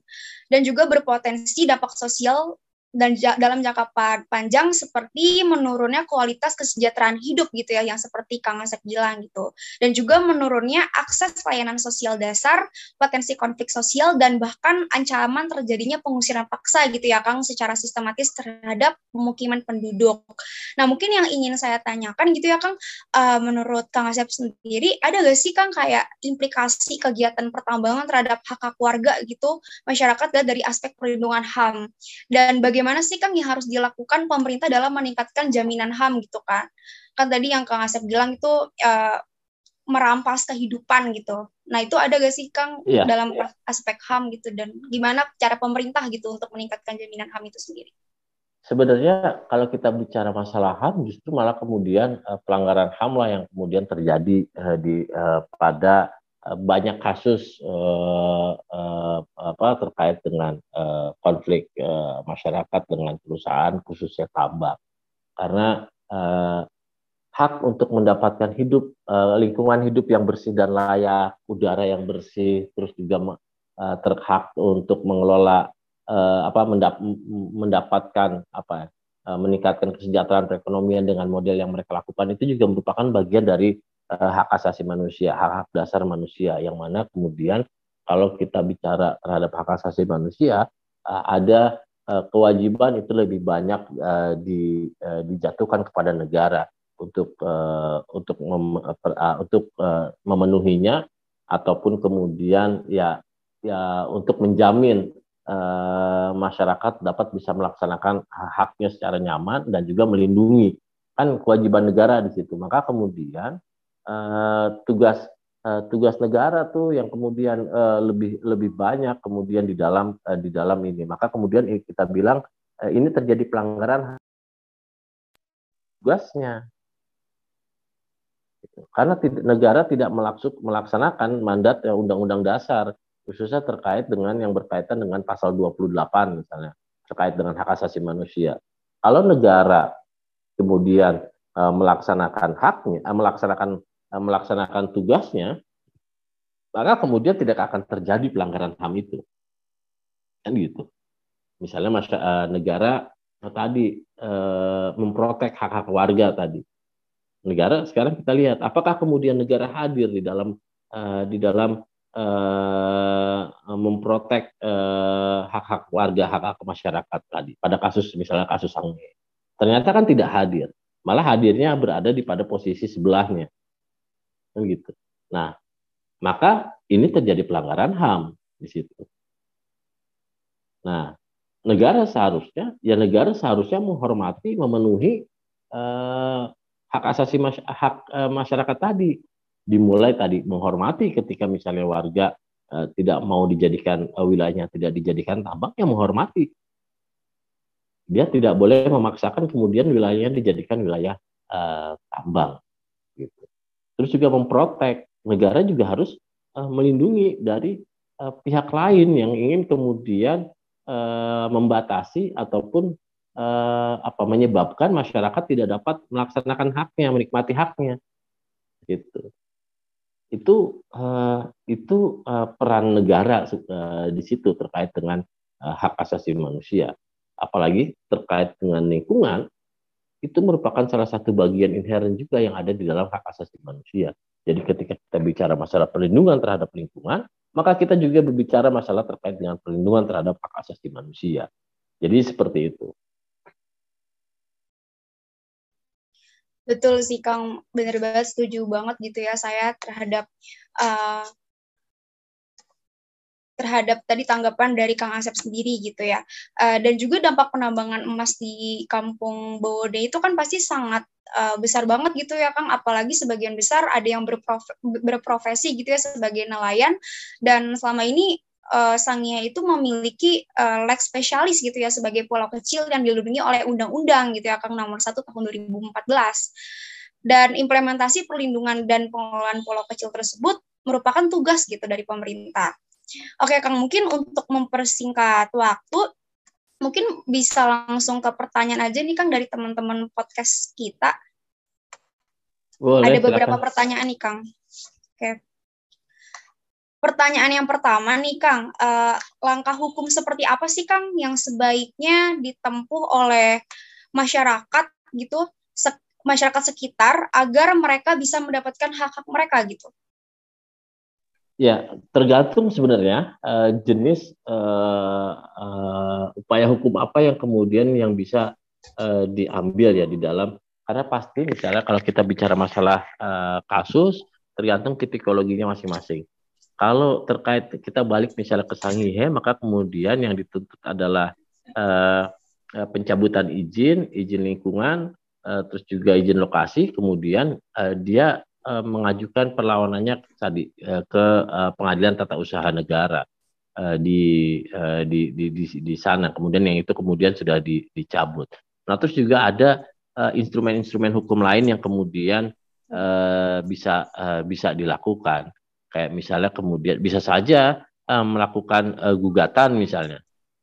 dan juga berpotensi dampak sosial dan dalam jangka panjang seperti menurunnya kualitas kesejahteraan hidup gitu ya yang seperti Kang Asep bilang gitu dan juga menurunnya akses layanan sosial dasar potensi konflik sosial dan bahkan ancaman terjadinya pengusiran paksa gitu ya Kang secara sistematis terhadap pemukiman penduduk. Nah mungkin yang ingin saya tanyakan gitu ya Kang uh, menurut Kang Asep sendiri ada gak sih Kang kayak implikasi kegiatan pertambangan terhadap hak hak warga gitu masyarakat dari aspek perlindungan HAM dan bagaimana bagaimana sih Kang yang harus dilakukan pemerintah dalam meningkatkan jaminan HAM gitu kan. Kan tadi yang Kang Asep bilang itu uh, merampas kehidupan gitu. Nah itu ada gak sih Kang yeah, dalam yeah. aspek HAM gitu dan gimana cara pemerintah gitu untuk meningkatkan jaminan HAM itu sendiri? Sebenarnya kalau kita bicara masalah HAM justru malah kemudian uh, pelanggaran HAM lah yang kemudian terjadi uh, di uh, pada Eh, banyak kasus uh, uh, apa terkait dengan uh, konflik uh, masyarakat dengan perusahaan khususnya tambang. Karena uh, hak untuk mendapatkan hidup uh, lingkungan hidup yang bersih dan layak udara yang bersih terus juga uh, terhak untuk mengelola uh, apa mendap mendapatkan apa uh, meningkatkan kesejahteraan perekonomian dengan model yang mereka lakukan itu juga merupakan bagian dari uh, hak asasi manusia, hak-hak dasar manusia yang mana kemudian kalau kita bicara terhadap hak asasi manusia uh, ada uh, kewajiban itu lebih banyak uh, di, uh, dijatuhkan kepada negara untuk uh, untuk mem, uh, untuk uh, memenuhinya ataupun kemudian ya ya untuk menjamin uh, masyarakat dapat bisa melaksanakan haknya secara nyaman dan juga melindungi. Kan kewajiban negara di situ. Maka kemudian uh, tugas uh, tugas negara tuh yang kemudian uh, lebih lebih banyak kemudian di dalam uh, di dalam ini. Maka kemudian kita bilang uh, ini terjadi pelanggaran tugasnya. Gitu. karena negara tidak melaksuk, melaksanakan mandat undang-undang dasar khususnya terkait dengan yang berkaitan dengan pasal 28 misalnya terkait dengan hak asasi manusia. Kalau negara kemudian melaksanakan haknya melaksanakan Eh, melaksanakan tugasnya, maka kemudian tidak akan terjadi pelanggaran HAM itu. Kan gitu. Misalnya masyarakat, eh, negara eh, tadi memprotek hak-hak warga tadi. Negara sekarang kita lihat apakah kemudian negara hadir di dalam di dalam memprotek hak-hak warga, hak-hak masyarakat tadi pada kasus misalnya kasus Sange. Ternyata kan tidak hadir. Malah hadirnya berada di pada posisi sebelahnya kan gitu. Nah, maka ini terjadi pelanggaran HAM di situ. Nah, negara seharusnya ya negara seharusnya menghormati, memenuhi eh, hak asasi mas, hak eh, masyarakat tadi. Dimulai tadi menghormati ketika misalnya warga eh, tidak mau dijadikan eh, wilayahnya tidak dijadikan tambang, ya menghormati. Dia tidak boleh memaksakan kemudian wilayahnya dijadikan wilayah eh, tambang. Gitu terus juga memprotek. Negara juga harus uh, melindungi dari uh, pihak lain yang ingin kemudian uh, membatasi ataupun uh, apa menyebabkan masyarakat tidak dapat melaksanakan haknya menikmati haknya. Gitu. Itu uh, itu uh, peran negara uh, di situ terkait dengan uh, hak asasi manusia. Apalagi terkait dengan lingkungan itu merupakan salah satu bagian inherent juga yang ada di dalam hak asasi manusia. Jadi ketika kita bicara masalah perlindungan terhadap lingkungan, maka kita juga berbicara masalah terkait dengan perlindungan terhadap hak asasi manusia. Jadi seperti itu. Betul sih Kang, benar banget setuju banget gitu ya saya terhadap uh, terhadap tadi tanggapan dari Kang Asep sendiri gitu ya. Uh, dan juga dampak penambangan emas di Kampung Bode itu kan pasti sangat uh, besar banget gitu ya Kang, apalagi sebagian besar ada yang berprof berprofesi gitu ya sebagai nelayan dan selama ini uh, Sangia itu memiliki uh, leg spesialis gitu ya sebagai pulau kecil yang dilindungi oleh undang-undang gitu ya Kang nomor 1 tahun 2014. Dan implementasi perlindungan dan pengelolaan pulau kecil tersebut merupakan tugas gitu dari pemerintah. Oke Kang, mungkin untuk mempersingkat waktu mungkin bisa langsung ke pertanyaan aja nih Kang dari teman-teman podcast kita. Boleh, Ada beberapa silakan. pertanyaan nih Kang. Oke. Pertanyaan yang pertama nih Kang, uh, langkah hukum seperti apa sih Kang yang sebaiknya ditempuh oleh masyarakat gitu, se masyarakat sekitar agar mereka bisa mendapatkan hak-hak mereka gitu? Ya, tergantung sebenarnya uh, jenis uh, uh, upaya hukum apa yang kemudian yang bisa uh, diambil ya di dalam karena pasti misalnya kalau kita bicara masalah uh, kasus tergantung tipikologinya masing-masing. Kalau terkait kita balik misalnya ke Sangihe maka kemudian yang dituntut adalah uh, pencabutan izin, izin lingkungan, uh, terus juga izin lokasi, kemudian uh, dia uh, mengajukan perlawanannya tadi uh, ke uh, pengadilan tata usaha negara uh, di, uh, di, di di di sana. Kemudian yang itu kemudian sudah di, dicabut. Nah terus juga ada instrumen-instrumen uh, hukum lain yang kemudian uh, bisa uh, bisa dilakukan. Kayak misalnya kemudian bisa saja uh, melakukan uh, gugatan misalnya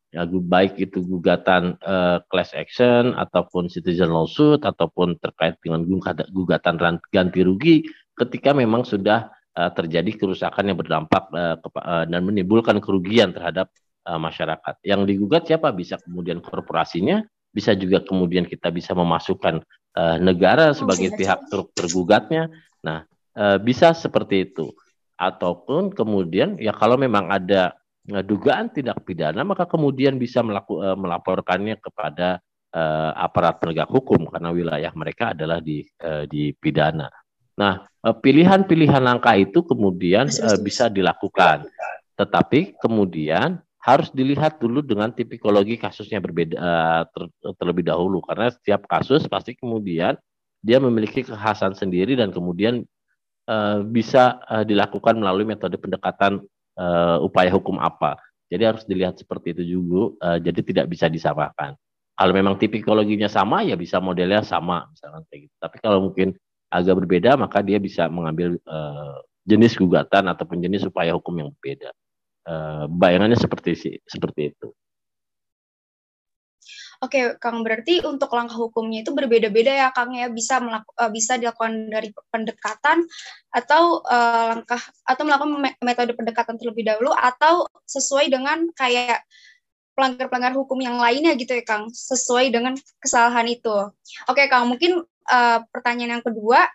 ya baik itu gugatan uh, class action ataupun citizen lawsuit ataupun terkait dengan gugatan ganti rugi ketika memang sudah uh, terjadi kerusakan yang berdampak uh, uh, dan menimbulkan kerugian terhadap uh, masyarakat. Yang digugat siapa? Bisa kemudian korporasinya, bisa juga kemudian kita bisa memasukkan uh, negara sebagai pihak ter tergugatnya. Nah, uh, bisa seperti itu. Ataupun kemudian ya kalau memang ada Nah, dugaan tindak pidana maka kemudian bisa melaku, uh, melaporkannya kepada uh, aparat penegak hukum karena wilayah mereka adalah di uh, di pidana. Nah, pilihan-pilihan langkah itu kemudian uh, bisa dilakukan, tetapi kemudian harus dilihat dulu dengan tipikologi kasusnya berbeda uh, ter, terlebih dahulu. Karena setiap kasus pasti kemudian dia memiliki kekhasan sendiri dan kemudian uh, bisa uh, dilakukan melalui metode pendekatan uh, upaya hukum apa. Jadi harus dilihat seperti itu juga. Uh, jadi tidak bisa disamakan. Kalau memang tipikologinya sama, ya bisa modelnya sama, misalnya kayak gitu. Tapi kalau mungkin agak berbeda, maka dia bisa mengambil uh, jenis gugatan ataupun jenis upaya hukum yang berbeda. Uh, bayangannya seperti seperti itu. Oke, Kang, berarti untuk langkah hukumnya itu berbeda-beda ya, Kang ya, bisa melaku, uh, bisa dilakukan dari pendekatan atau uh, langkah atau melakukan metode pendekatan terlebih dahulu atau sesuai dengan kayak pelanggar-pelanggar hukum yang lainnya gitu ya, Kang, sesuai dengan kesalahan itu. Oke, Kang, mungkin uh, pertanyaan yang kedua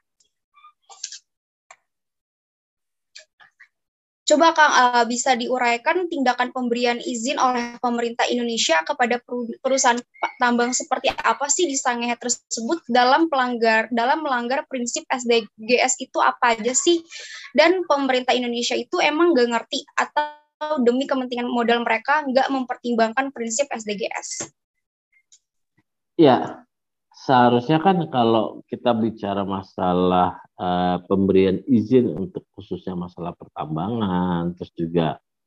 Coba Kang uh, bisa diuraikan tindakan pemberian izin oleh pemerintah Indonesia kepada perusahaan tambang seperti apa sih di Sangihe tersebut dalam pelanggar dalam melanggar prinsip SDGs itu apa aja sih? Dan pemerintah Indonesia itu emang gak ngerti atau demi kepentingan modal mereka nggak mempertimbangkan prinsip SDGs? Ya, seharusnya kan kalau kita bicara masalah uh, pemberian izin untuk khususnya masalah pertambangan, terus juga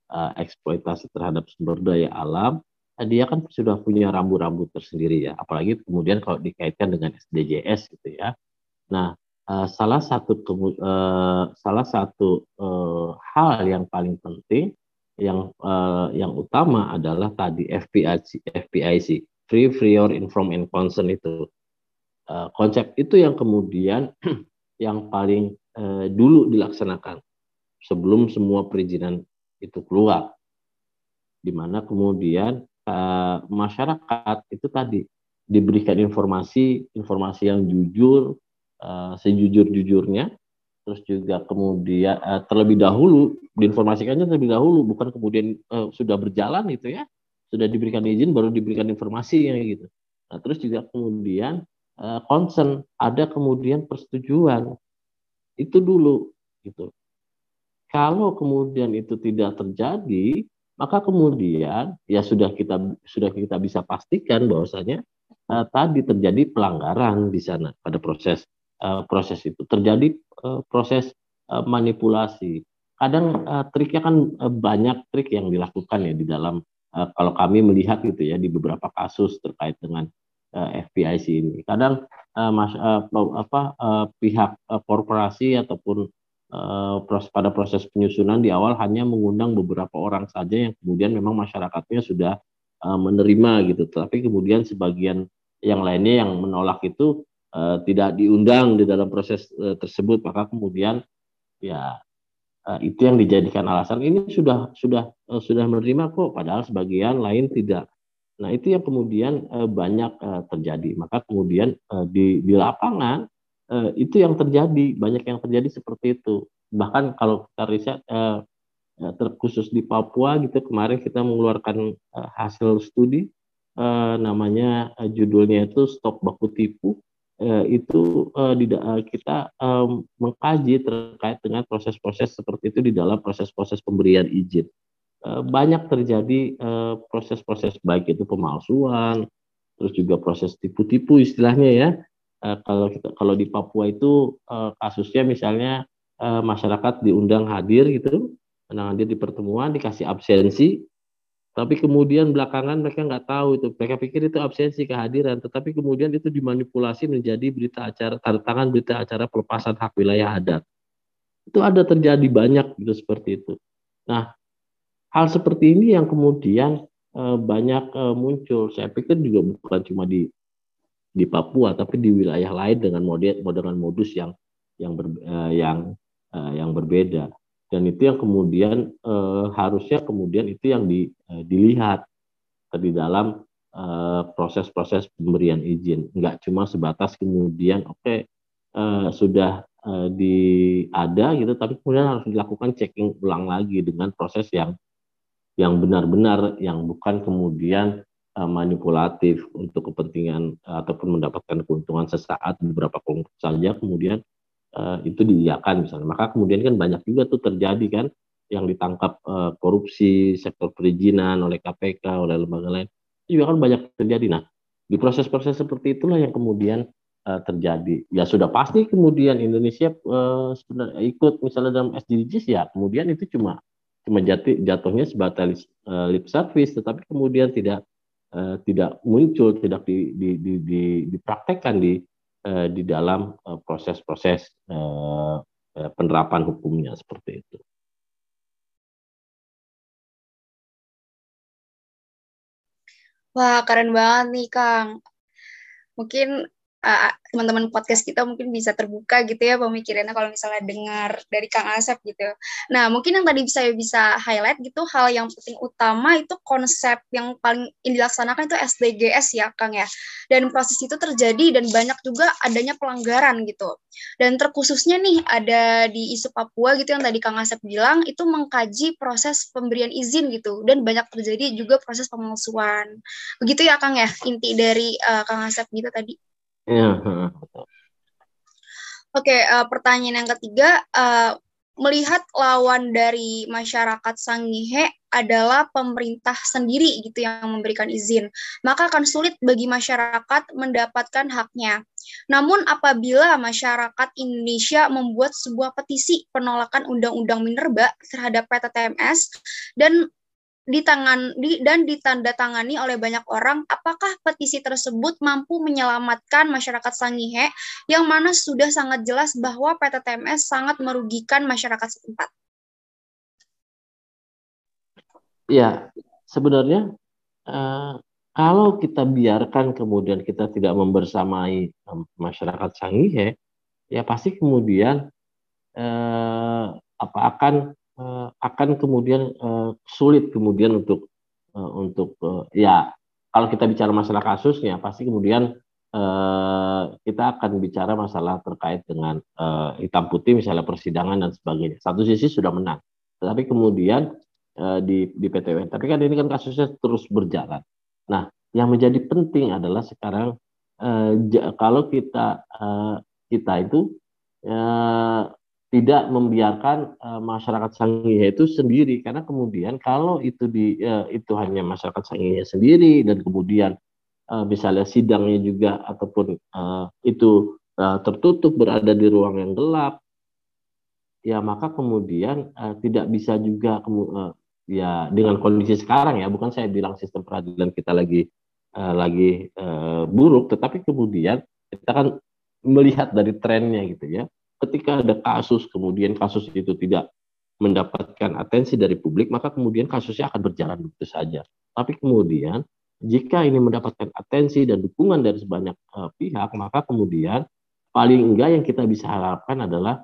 uh, eksploitasi terhadap sumber daya alam, uh, dia kan sudah punya rambu-rambu tersendiri ya. Apalagi kemudian kalau dikaitkan dengan SDGs gitu ya. Nah, uh, salah satu uh, salah satu uh, hal yang paling penting yang uh, yang utama adalah tadi FPIC, FPIC Free, Prior, Inform, and Consent itu Eh, konsep itu yang kemudian yang paling uh, dulu dilaksanakan sebelum semua perizinan itu keluar, di mana kemudian uh, masyarakat itu tadi diberikan informasi informasi yang jujur uh, sejujur-jujurnya. Terus juga kemudian terlebih dahulu diinformasikannya terlebih dahulu bukan kemudian sudah berjalan itu ya. Sudah diberikan izin baru diberikan informasi yang gitu. Nah terus juga kemudian uh, ada kemudian persetujuan. Itu dulu gitu. Kalau kemudian itu tidak terjadi, maka kemudian ya sudah kita sudah kita bisa pastikan bahwasanya uh, tadi terjadi pelanggaran di sana pada proses uh, proses itu terjadi uh, proses uh, manipulasi kadang uh, triknya kan uh, banyak trik yang dilakukan ya di dalam uh, kalau kami melihat gitu ya di beberapa kasus terkait dengan uh, FPIC ini. Kadang uh, mas, uh, apa pihak korporasi ataupun pada proses penyusunan di awal hanya mengundang beberapa orang saja yang kemudian memang masyarakatnya sudah menerima gitu. Tapi kemudian sebagian yang lainnya yang menolak itu uh, tidak diundang di dalam proses uh, tersebut, maka kemudian ya itu yang dijadikan alasan ini sudah sudah sudah menerima kok padahal sebagian lain tidak nah itu yang kemudian uh, banyak uh, terjadi. Maka kemudian uh, di di lapangan uh, itu yang terjadi. Banyak yang terjadi seperti itu. Bahkan kalau kita riset uh, terkhusus di Papua gitu kemarin kita mengeluarkan uh, hasil studi uh, namanya uh, judulnya itu stop baku tipu. Eh, itu eh, di, kita eh, mengkaji terkait dengan proses-proses seperti itu di dalam proses-proses pemberian izin. Eh, banyak terjadi eh, proses-proses baik itu pemalsuan, terus juga proses tipu-tipu istilahnya ya. Eh, kalau kita kalau di Papua itu kasusnya misalnya masyarakat diundang hadir gitu, hadir di pertemuan dikasih absensi tapi kemudian belakangan mereka nggak tahu itu. Mereka pikir itu absensi kehadiran, tetapi kemudian itu dimanipulasi menjadi berita acara tanda tangan berita acara pelepasan hak wilayah adat. Itu ada terjadi banyak gitu seperti itu. Nah, hal seperti ini yang kemudian e, banyak e, muncul. Saya pikir juga bukan cuma di di Papua, tapi di wilayah lain dengan model dengan modus yang yang ber, e, yang yang berbeda dan itu yang kemudian eh, harusnya kemudian itu yang di, eh, dilihat di dalam eh, proses-proses pemberian izin nggak cuma sebatas kemudian oke okay, eh, sudah eh, di ada gitu tapi kemudian harus dilakukan checking ulang lagi dengan proses yang yang benar-benar yang bukan kemudian eh, manipulatif untuk kepentingan ataupun mendapatkan keuntungan sesaat beberapa kelompok saja kemudian uh, itu diiakan misalnya. Maka kemudian kan banyak juga tuh terjadi kan yang ditangkap korupsi sektor perizinan oleh KPK oleh lembaga lain itu juga kan banyak terjadi. Nah di proses-proses seperti itulah yang kemudian terjadi. Ya sudah pasti kemudian Indonesia uh, ikut misalnya dalam SDGs ya kemudian itu cuma cuma jatuh, jatuhnya sebatas uh, lip service, tetapi kemudian tidak uh, tidak muncul, tidak di, di, di, di, dipraktekkan di Eh, di dalam eh, proses-proses eh, penerapan hukumnya seperti itu. Wah, keren banget nih, Kang. Mungkin uh, teman-teman podcast kita mungkin bisa terbuka gitu ya pemikirannya kalau misalnya dengar dari Kang Asep gitu. Nah, mungkin yang tadi saya bisa highlight gitu hal yang penting utama itu konsep yang paling dilaksanakan itu SDGs ya Kang ya. Dan proses itu terjadi dan banyak juga adanya pelanggaran gitu. Dan terkhususnya nih ada di isu Papua gitu yang tadi Kang Asep bilang itu mengkaji proses pemberian izin gitu dan banyak terjadi juga proses pemalsuan. Begitu ya Kang ya inti dari uh, Kang Asep gitu tadi. Ya, Oke, uh, pertanyaan yang ketiga, uh, melihat lawan dari masyarakat Sangihe adalah pemerintah sendiri gitu yang memberikan izin, maka akan sulit bagi masyarakat mendapatkan haknya. Namun apabila masyarakat Indonesia membuat sebuah petisi penolakan Undang-Undang Minerba terhadap PTTMS dan di tangan di, dan ditandatangani oleh banyak orang, apakah petisi tersebut mampu menyelamatkan masyarakat Sangihe yang mana sudah sangat jelas bahwa PTTMS sangat merugikan masyarakat setempat? Ya, sebenarnya uh, kalau kita biarkan kemudian kita tidak membersamai masyarakat Sangihe, ya pasti kemudian uh, apa akan uh, akan kemudian uh, sulit kemudian untuk uh, untuk uh, ya kalau kita bicara masalah kasusnya pasti kemudian uh, kita akan bicara masalah terkait dengan uh, hitam putih misalnya persidangan dan sebagainya. Satu sisi sudah menang, tetapi kemudian uh, di di PTW. Tapi kan ini kan kasusnya terus berjalan. Nah, yang menjadi penting adalah sekarang uh, kalau kita uh, kita itu uh, tidak membiarkan uh, masyarakat Sangihe itu sendiri. Karena kemudian kalau itu di uh, itu hanya masyarakat Sangihe sendiri dan kemudian uh, misalnya sidangnya juga ataupun uh, itu uh, tertutup berada di ruang yang gelap ya maka kemudian uh, tidak bisa juga uh, ya dengan kondisi sekarang ya. Bukan saya bilang sistem peradilan kita lagi uh, lagi uh, buruk tetapi kemudian kita kan melihat dari trennya gitu ya ketika ada kasus kemudian kasus itu tidak mendapatkan atensi dari publik, maka kemudian kasusnya akan berjalan begitu saja. Tapi kemudian jika ini mendapatkan atensi dan dukungan dari sebanyak uh, pihak, maka kemudian paling enggak yang kita bisa harapkan adalah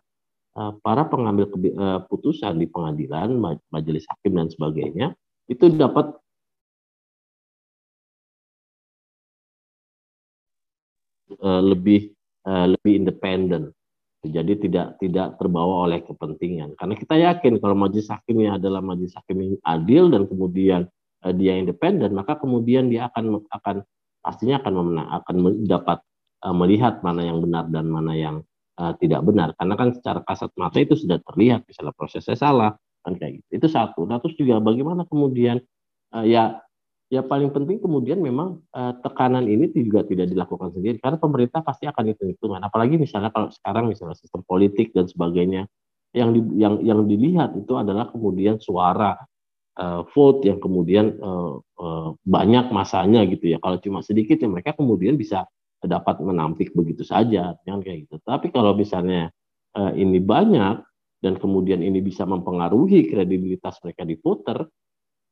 uh, para pengambil keputusan di pengadilan, majelis hakim dan sebagainya itu dapat uh, lebih uh, lebih independen jadi tidak tidak terbawa oleh kepentingan. Karena kita yakin kalau majelis hakimnya adalah majelis hakim yang adil dan kemudian uh, dia independen, maka kemudian dia akan akan pastinya akan memenang, akan dapat uh, melihat mana yang benar dan mana yang uh, tidak benar. Karena kan secara kasat mata itu sudah terlihat misalnya prosesnya salah kan kayak gitu. Itu satu. Nah terus juga bagaimana kemudian uh, ya ya paling penting kemudian memang uh, tekanan ini juga tidak dilakukan sendiri karena pemerintah pasti akan hitung-hitungan apalagi misalnya kalau sekarang misalnya sistem politik dan sebagainya yang di, yang yang dilihat itu adalah kemudian suara uh, vote yang kemudian uh, uh, banyak masanya gitu ya. Kalau cuma sedikit ya mereka kemudian bisa dapat menampik begitu saja yang kayak gitu. Tapi kalau misalnya uh, ini banyak dan kemudian ini bisa mempengaruhi kredibilitas mereka di voter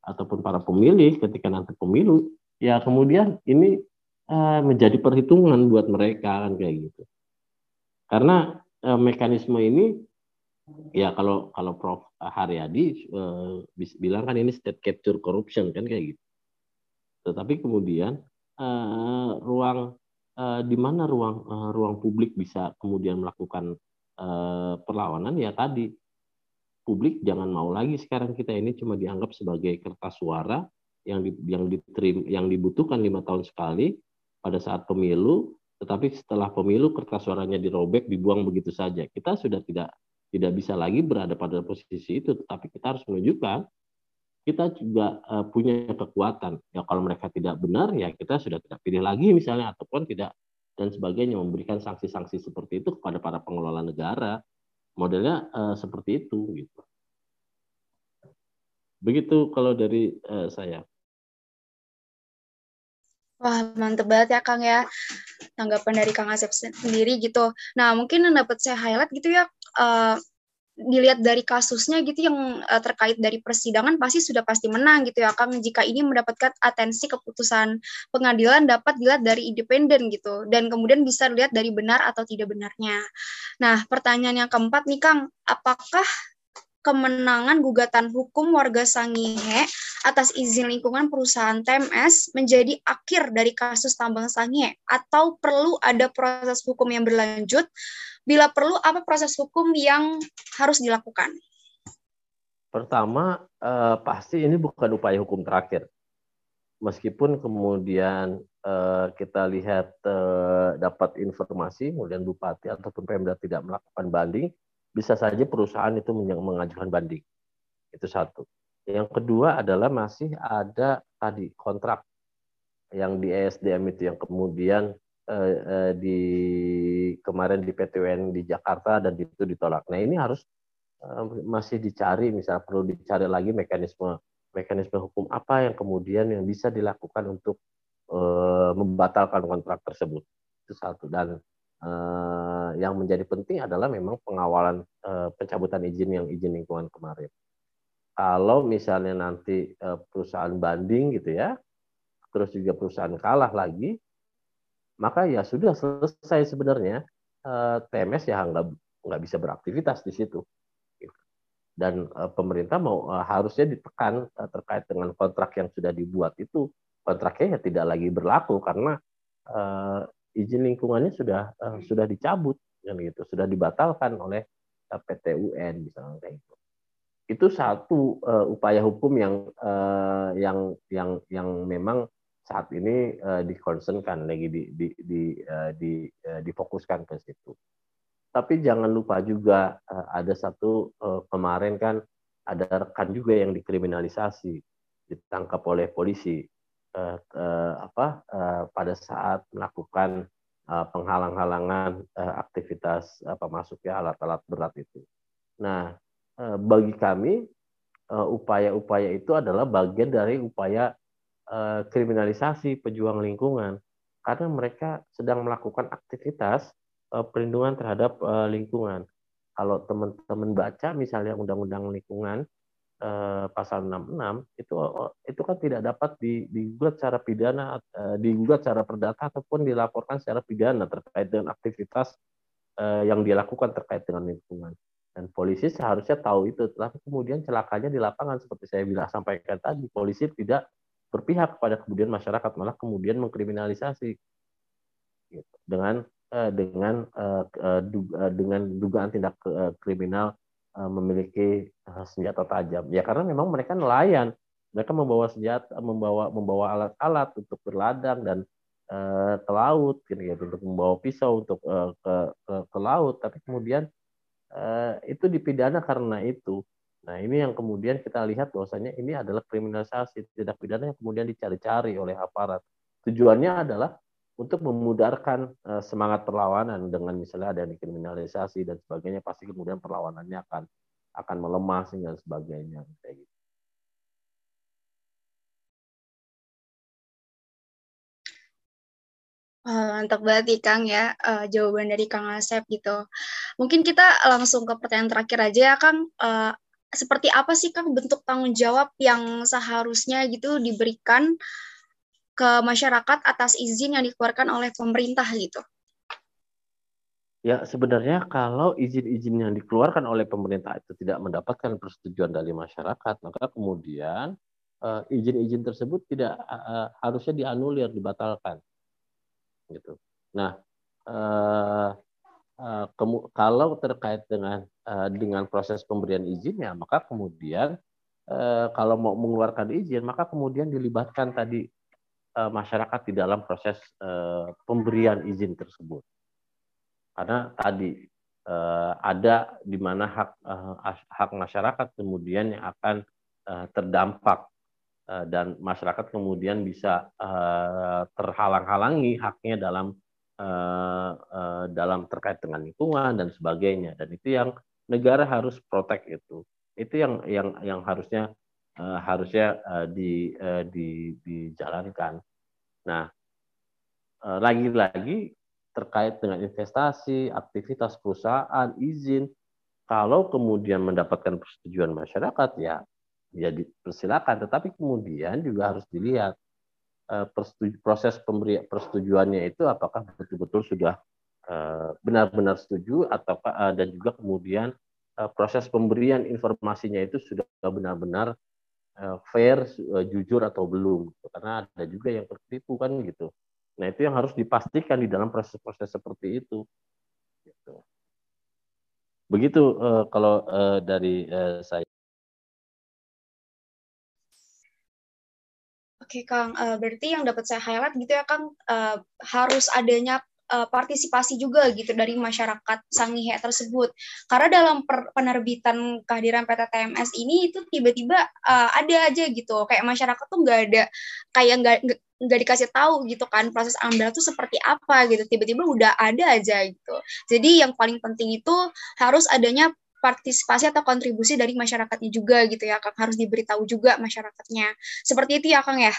ataupun para pemilih ketika nanti pemilu ya kemudian ini uh, menjadi perhitungan buat mereka kan kayak gitu. Karena uh, mekanisme ini ya kalau kalau Prof. Haryadi uh, bilang kan ini state capture corruption kan kayak gitu. Tetapi kemudian uh, ruang uh, di mana ruang uh, ruang publik bisa kemudian melakukan uh, perlawanan ya tadi publik jangan mau lagi sekarang kita ini cuma dianggap sebagai kertas suara yang di, yang diterim yang dibutuhkan lima tahun sekali pada saat pemilu tetapi setelah pemilu kertas suaranya dirobek dibuang begitu saja. Kita sudah tidak tidak bisa lagi berada pada posisi itu tetapi kita harus menunjukkan kita juga uh, punya kekuatan. Ya kalau mereka tidak benar ya kita sudah tidak pilih lagi misalnya ataupun tidak dan sebagainya memberikan sanksi-sanksi seperti itu kepada para pengelola negara modelnya uh, seperti itu gitu. Begitu kalau dari uh, saya. Wah, mantep banget ya Kang ya. Tanggapan dari Kang Asep sendiri gitu. Nah, mungkin yang dapat saya highlight gitu ya, uh, dilihat dari kasusnya gitu yang uh, terkait dari persidangan pasti sudah pasti menang gitu ya Kang jika ini mendapatkan atensi keputusan pengadilan dapat dilihat dari independen gitu dan kemudian bisa dilihat dari benar atau tidak benarnya. Nah, pertanyaan yang keempat nih Kang, apakah kemenangan gugatan hukum warga Sangihe atas izin lingkungan perusahaan TMS menjadi akhir dari kasus tambang Sangihe atau perlu ada proses hukum yang berlanjut Bila perlu, apa proses hukum yang harus dilakukan? Pertama, eh, pasti ini bukan upaya hukum terakhir. Meskipun kemudian eh, kita lihat eh, dapat informasi, kemudian bupati ataupun Pemda tidak melakukan banding, bisa saja perusahaan itu mengajukan banding. Itu satu. Yang kedua adalah masih ada tadi kontrak yang di ESDM itu yang kemudian Eh, eh, di kemarin di PTWN di Jakarta dan itu ditolak. Nah ini harus eh, masih dicari, misalnya perlu dicari lagi mekanisme mekanisme hukum apa yang kemudian yang bisa dilakukan untuk eh, membatalkan kontrak tersebut. Itu satu dan eh, yang menjadi penting adalah memang pengawalan eh, pencabutan izin yang izin lingkungan kemarin. Kalau misalnya nanti eh, perusahaan banding gitu ya, terus juga perusahaan kalah lagi, maka ya sudah selesai sebenarnya. Eh, TMS ya nggak nggak bisa beraktivitas di situ. Dan eh, pemerintah mau eh, harusnya ditekan terkait dengan kontrak yang sudah dibuat itu. Kontraknya ya tidak lagi berlaku karena izin lingkungannya sudah sudah dicabut kan gitu. Sudah dibatalkan oleh PT UN misalnya kayak itu itu satu upaya hukum yang yang yang yang memang saat ini uh, dikonsenkan lagi di di di, uh, di uh, difokuskan ke situ. Tapi jangan lupa juga uh, ada satu uh, kemarin kan ada rekan juga yang dikriminalisasi ditangkap oleh polisi uh, uh, apa uh, pada saat melakukan uh, penghalang-halangan uh, aktivitas apa masuknya alat-alat berat itu. Nah, eh, bagi kami eh, upaya-upaya itu adalah bagian dari upaya eh, kriminalisasi pejuang lingkungan karena mereka sedang melakukan aktivitas perlindungan terhadap lingkungan. Kalau teman-teman baca misalnya undang-undang lingkungan pasal 66 itu itu kan tidak dapat digugat secara pidana digugat secara perdata ataupun dilaporkan secara pidana terkait dengan aktivitas yang dilakukan terkait dengan lingkungan. Dan polisi seharusnya tahu itu, tetapi kemudian celakanya di lapangan seperti saya bilang sampaikan tadi, polisi tidak berpihak kepada kemudian masyarakat, malah kemudian mengkriminalisasi gitu. dengan dengan dengan dugaan tindak kriminal memiliki uh, senjata tajam. Ya karena memang mereka nelayan, mereka membawa senjata, membawa membawa alat-alat untuk berladang dan uh, ke laut, gitu, ya, untuk membawa pisau untuk uh, ke, ke ke laut, tapi kemudian Eh, itu dipidana karena itu. Nah, ini yang kemudian kita lihat bahwasanya ini adalah kriminalisasi tindak pidana yang kemudian dicari-cari oleh aparat. Tujuannya adalah untuk memudarkan uh, semangat perlawanan dengan misalnya ada kriminalisasi dan sebagainya pasti kemudian perlawanannya akan akan melemah dan sebagainya kayak gitu. Uh, banget Kang ya uh, jawaban dari Kang Asep gitu. Mungkin kita langsung ke pertanyaan terakhir aja ya Kang. Uh, seperti apa sih Kang bentuk tanggung jawab yang seharusnya gitu diberikan ke masyarakat atas izin yang dikeluarkan oleh pemerintah gitu? Ya sebenarnya kalau izin-izin yang dikeluarkan oleh pemerintah itu tidak mendapatkan persetujuan dari masyarakat, maka kemudian izin-izin tersebut tidak harusnya dianulir, dibatalkan gitu. Nah, uh, uh, kalau terkait dengan uh, dengan proses pemberian izinnya, maka kemudian kalau mau mengeluarkan izin, maka kemudian dilibatkan tadi uh, masyarakat di dalam proses uh, pemberian izin tersebut. Karena tadi uh, ada di mana hak hak masyarakat kemudian yang akan terdampak Eh, dan masyarakat kemudian bisa uh, terhalang-halangi haknya dalam uh, uh, dalam terkait dengan lingkungan dan sebagainya dan itu yang negara harus protek itu itu yang yang yang harusnya uh, harusnya uh, di, uh, di dijalankan. Nah lagi-lagi terkait dengan investasi aktivitas perusahaan izin kalau kemudian mendapatkan persetujuan masyarakat ya ya dipersilakan. Tetapi kemudian juga harus dilihat proses pemberi persetujuannya itu apakah betul-betul sudah benar-benar setuju atau dan juga kemudian proses pemberian informasinya itu sudah benar-benar fair uh, jujur atau belum karena ada juga yang tertipu kan gitu. Nah itu yang harus dipastikan di dalam proses-proses seperti itu. Gitu. begitu uh, kalau uh, dari uh, saya. Oke Kang, berarti yang dapat saya highlight gitu ya Kang, harus adanya uh, partisipasi juga gitu dari masyarakat Sangihe tersebut. Karena dalam per penerbitan kehadiran PT TMS ini itu tiba-tiba uh, ada aja gitu, kayak masyarakat tuh nggak ada, kayak nggak nggak dikasih tahu gitu kan proses amdal itu seperti apa gitu. Tiba-tiba udah ada aja gitu. Jadi yang paling penting itu harus adanya partisipasi atau kontribusi dari masyarakatnya juga gitu ya Kang. Harus diberitahu juga masyarakatnya. Seperti itu ya Kang ya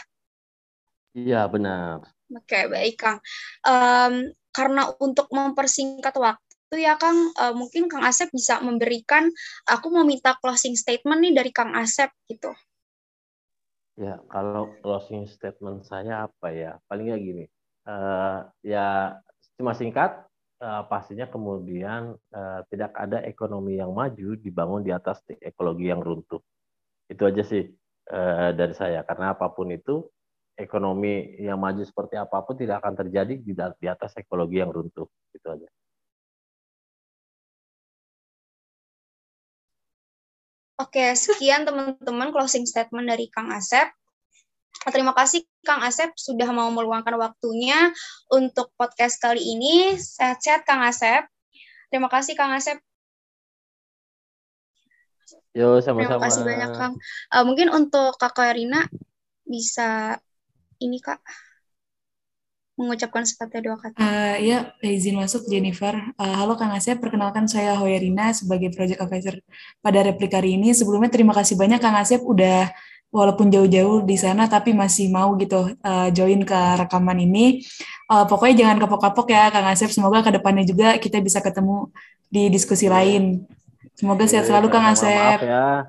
iya benar oke baik Kang um, karena untuk mempersingkat waktu ya Kang uh, mungkin Kang Asep bisa memberikan aku mau minta closing statement nih dari Kang Asep gitu ya kalau closing statement saya apa ya paling ya gini uh, ya cuma singkat uh, pastinya kemudian uh, tidak ada ekonomi yang maju dibangun di atas ekologi yang runtuh. Itu aja sih uh, dari saya. Karena apa pun itu, ekonomi yang maju seperti apa pun tidak akan terjadi di, di atas ekologi yang runtuh. Itu aja. Oke, sekian teman-teman closing statement dari Kang Asep. Terima kasih Kang Asep sudah mau meluangkan waktunya untuk podcast kali ini. Sehat-sehat Kang Asep. Terima kasih Kang Asep. Yo, sama-sama. Terima kasih banyak Kang. Uh, mungkin untuk Kak Karina bisa ini Kak mengucapkan sepatah dua kata. Uh, ya, izin masuk Jennifer. Uh, halo Kang Asep, perkenalkan saya Hoyerina sebagai Project Officer pada replik hari ini. Sebelumnya terima kasih banyak Kang Asep udah walaupun jauh-jauh di sana tapi masih mau gitu uh, join ke rekaman ini. Uh, pokoknya jangan kapok-kapok ya Kang Asep. Semoga ke depannya juga kita bisa ketemu di diskusi lain. Semoga sehat selalu Kang Asep. Maaf ya.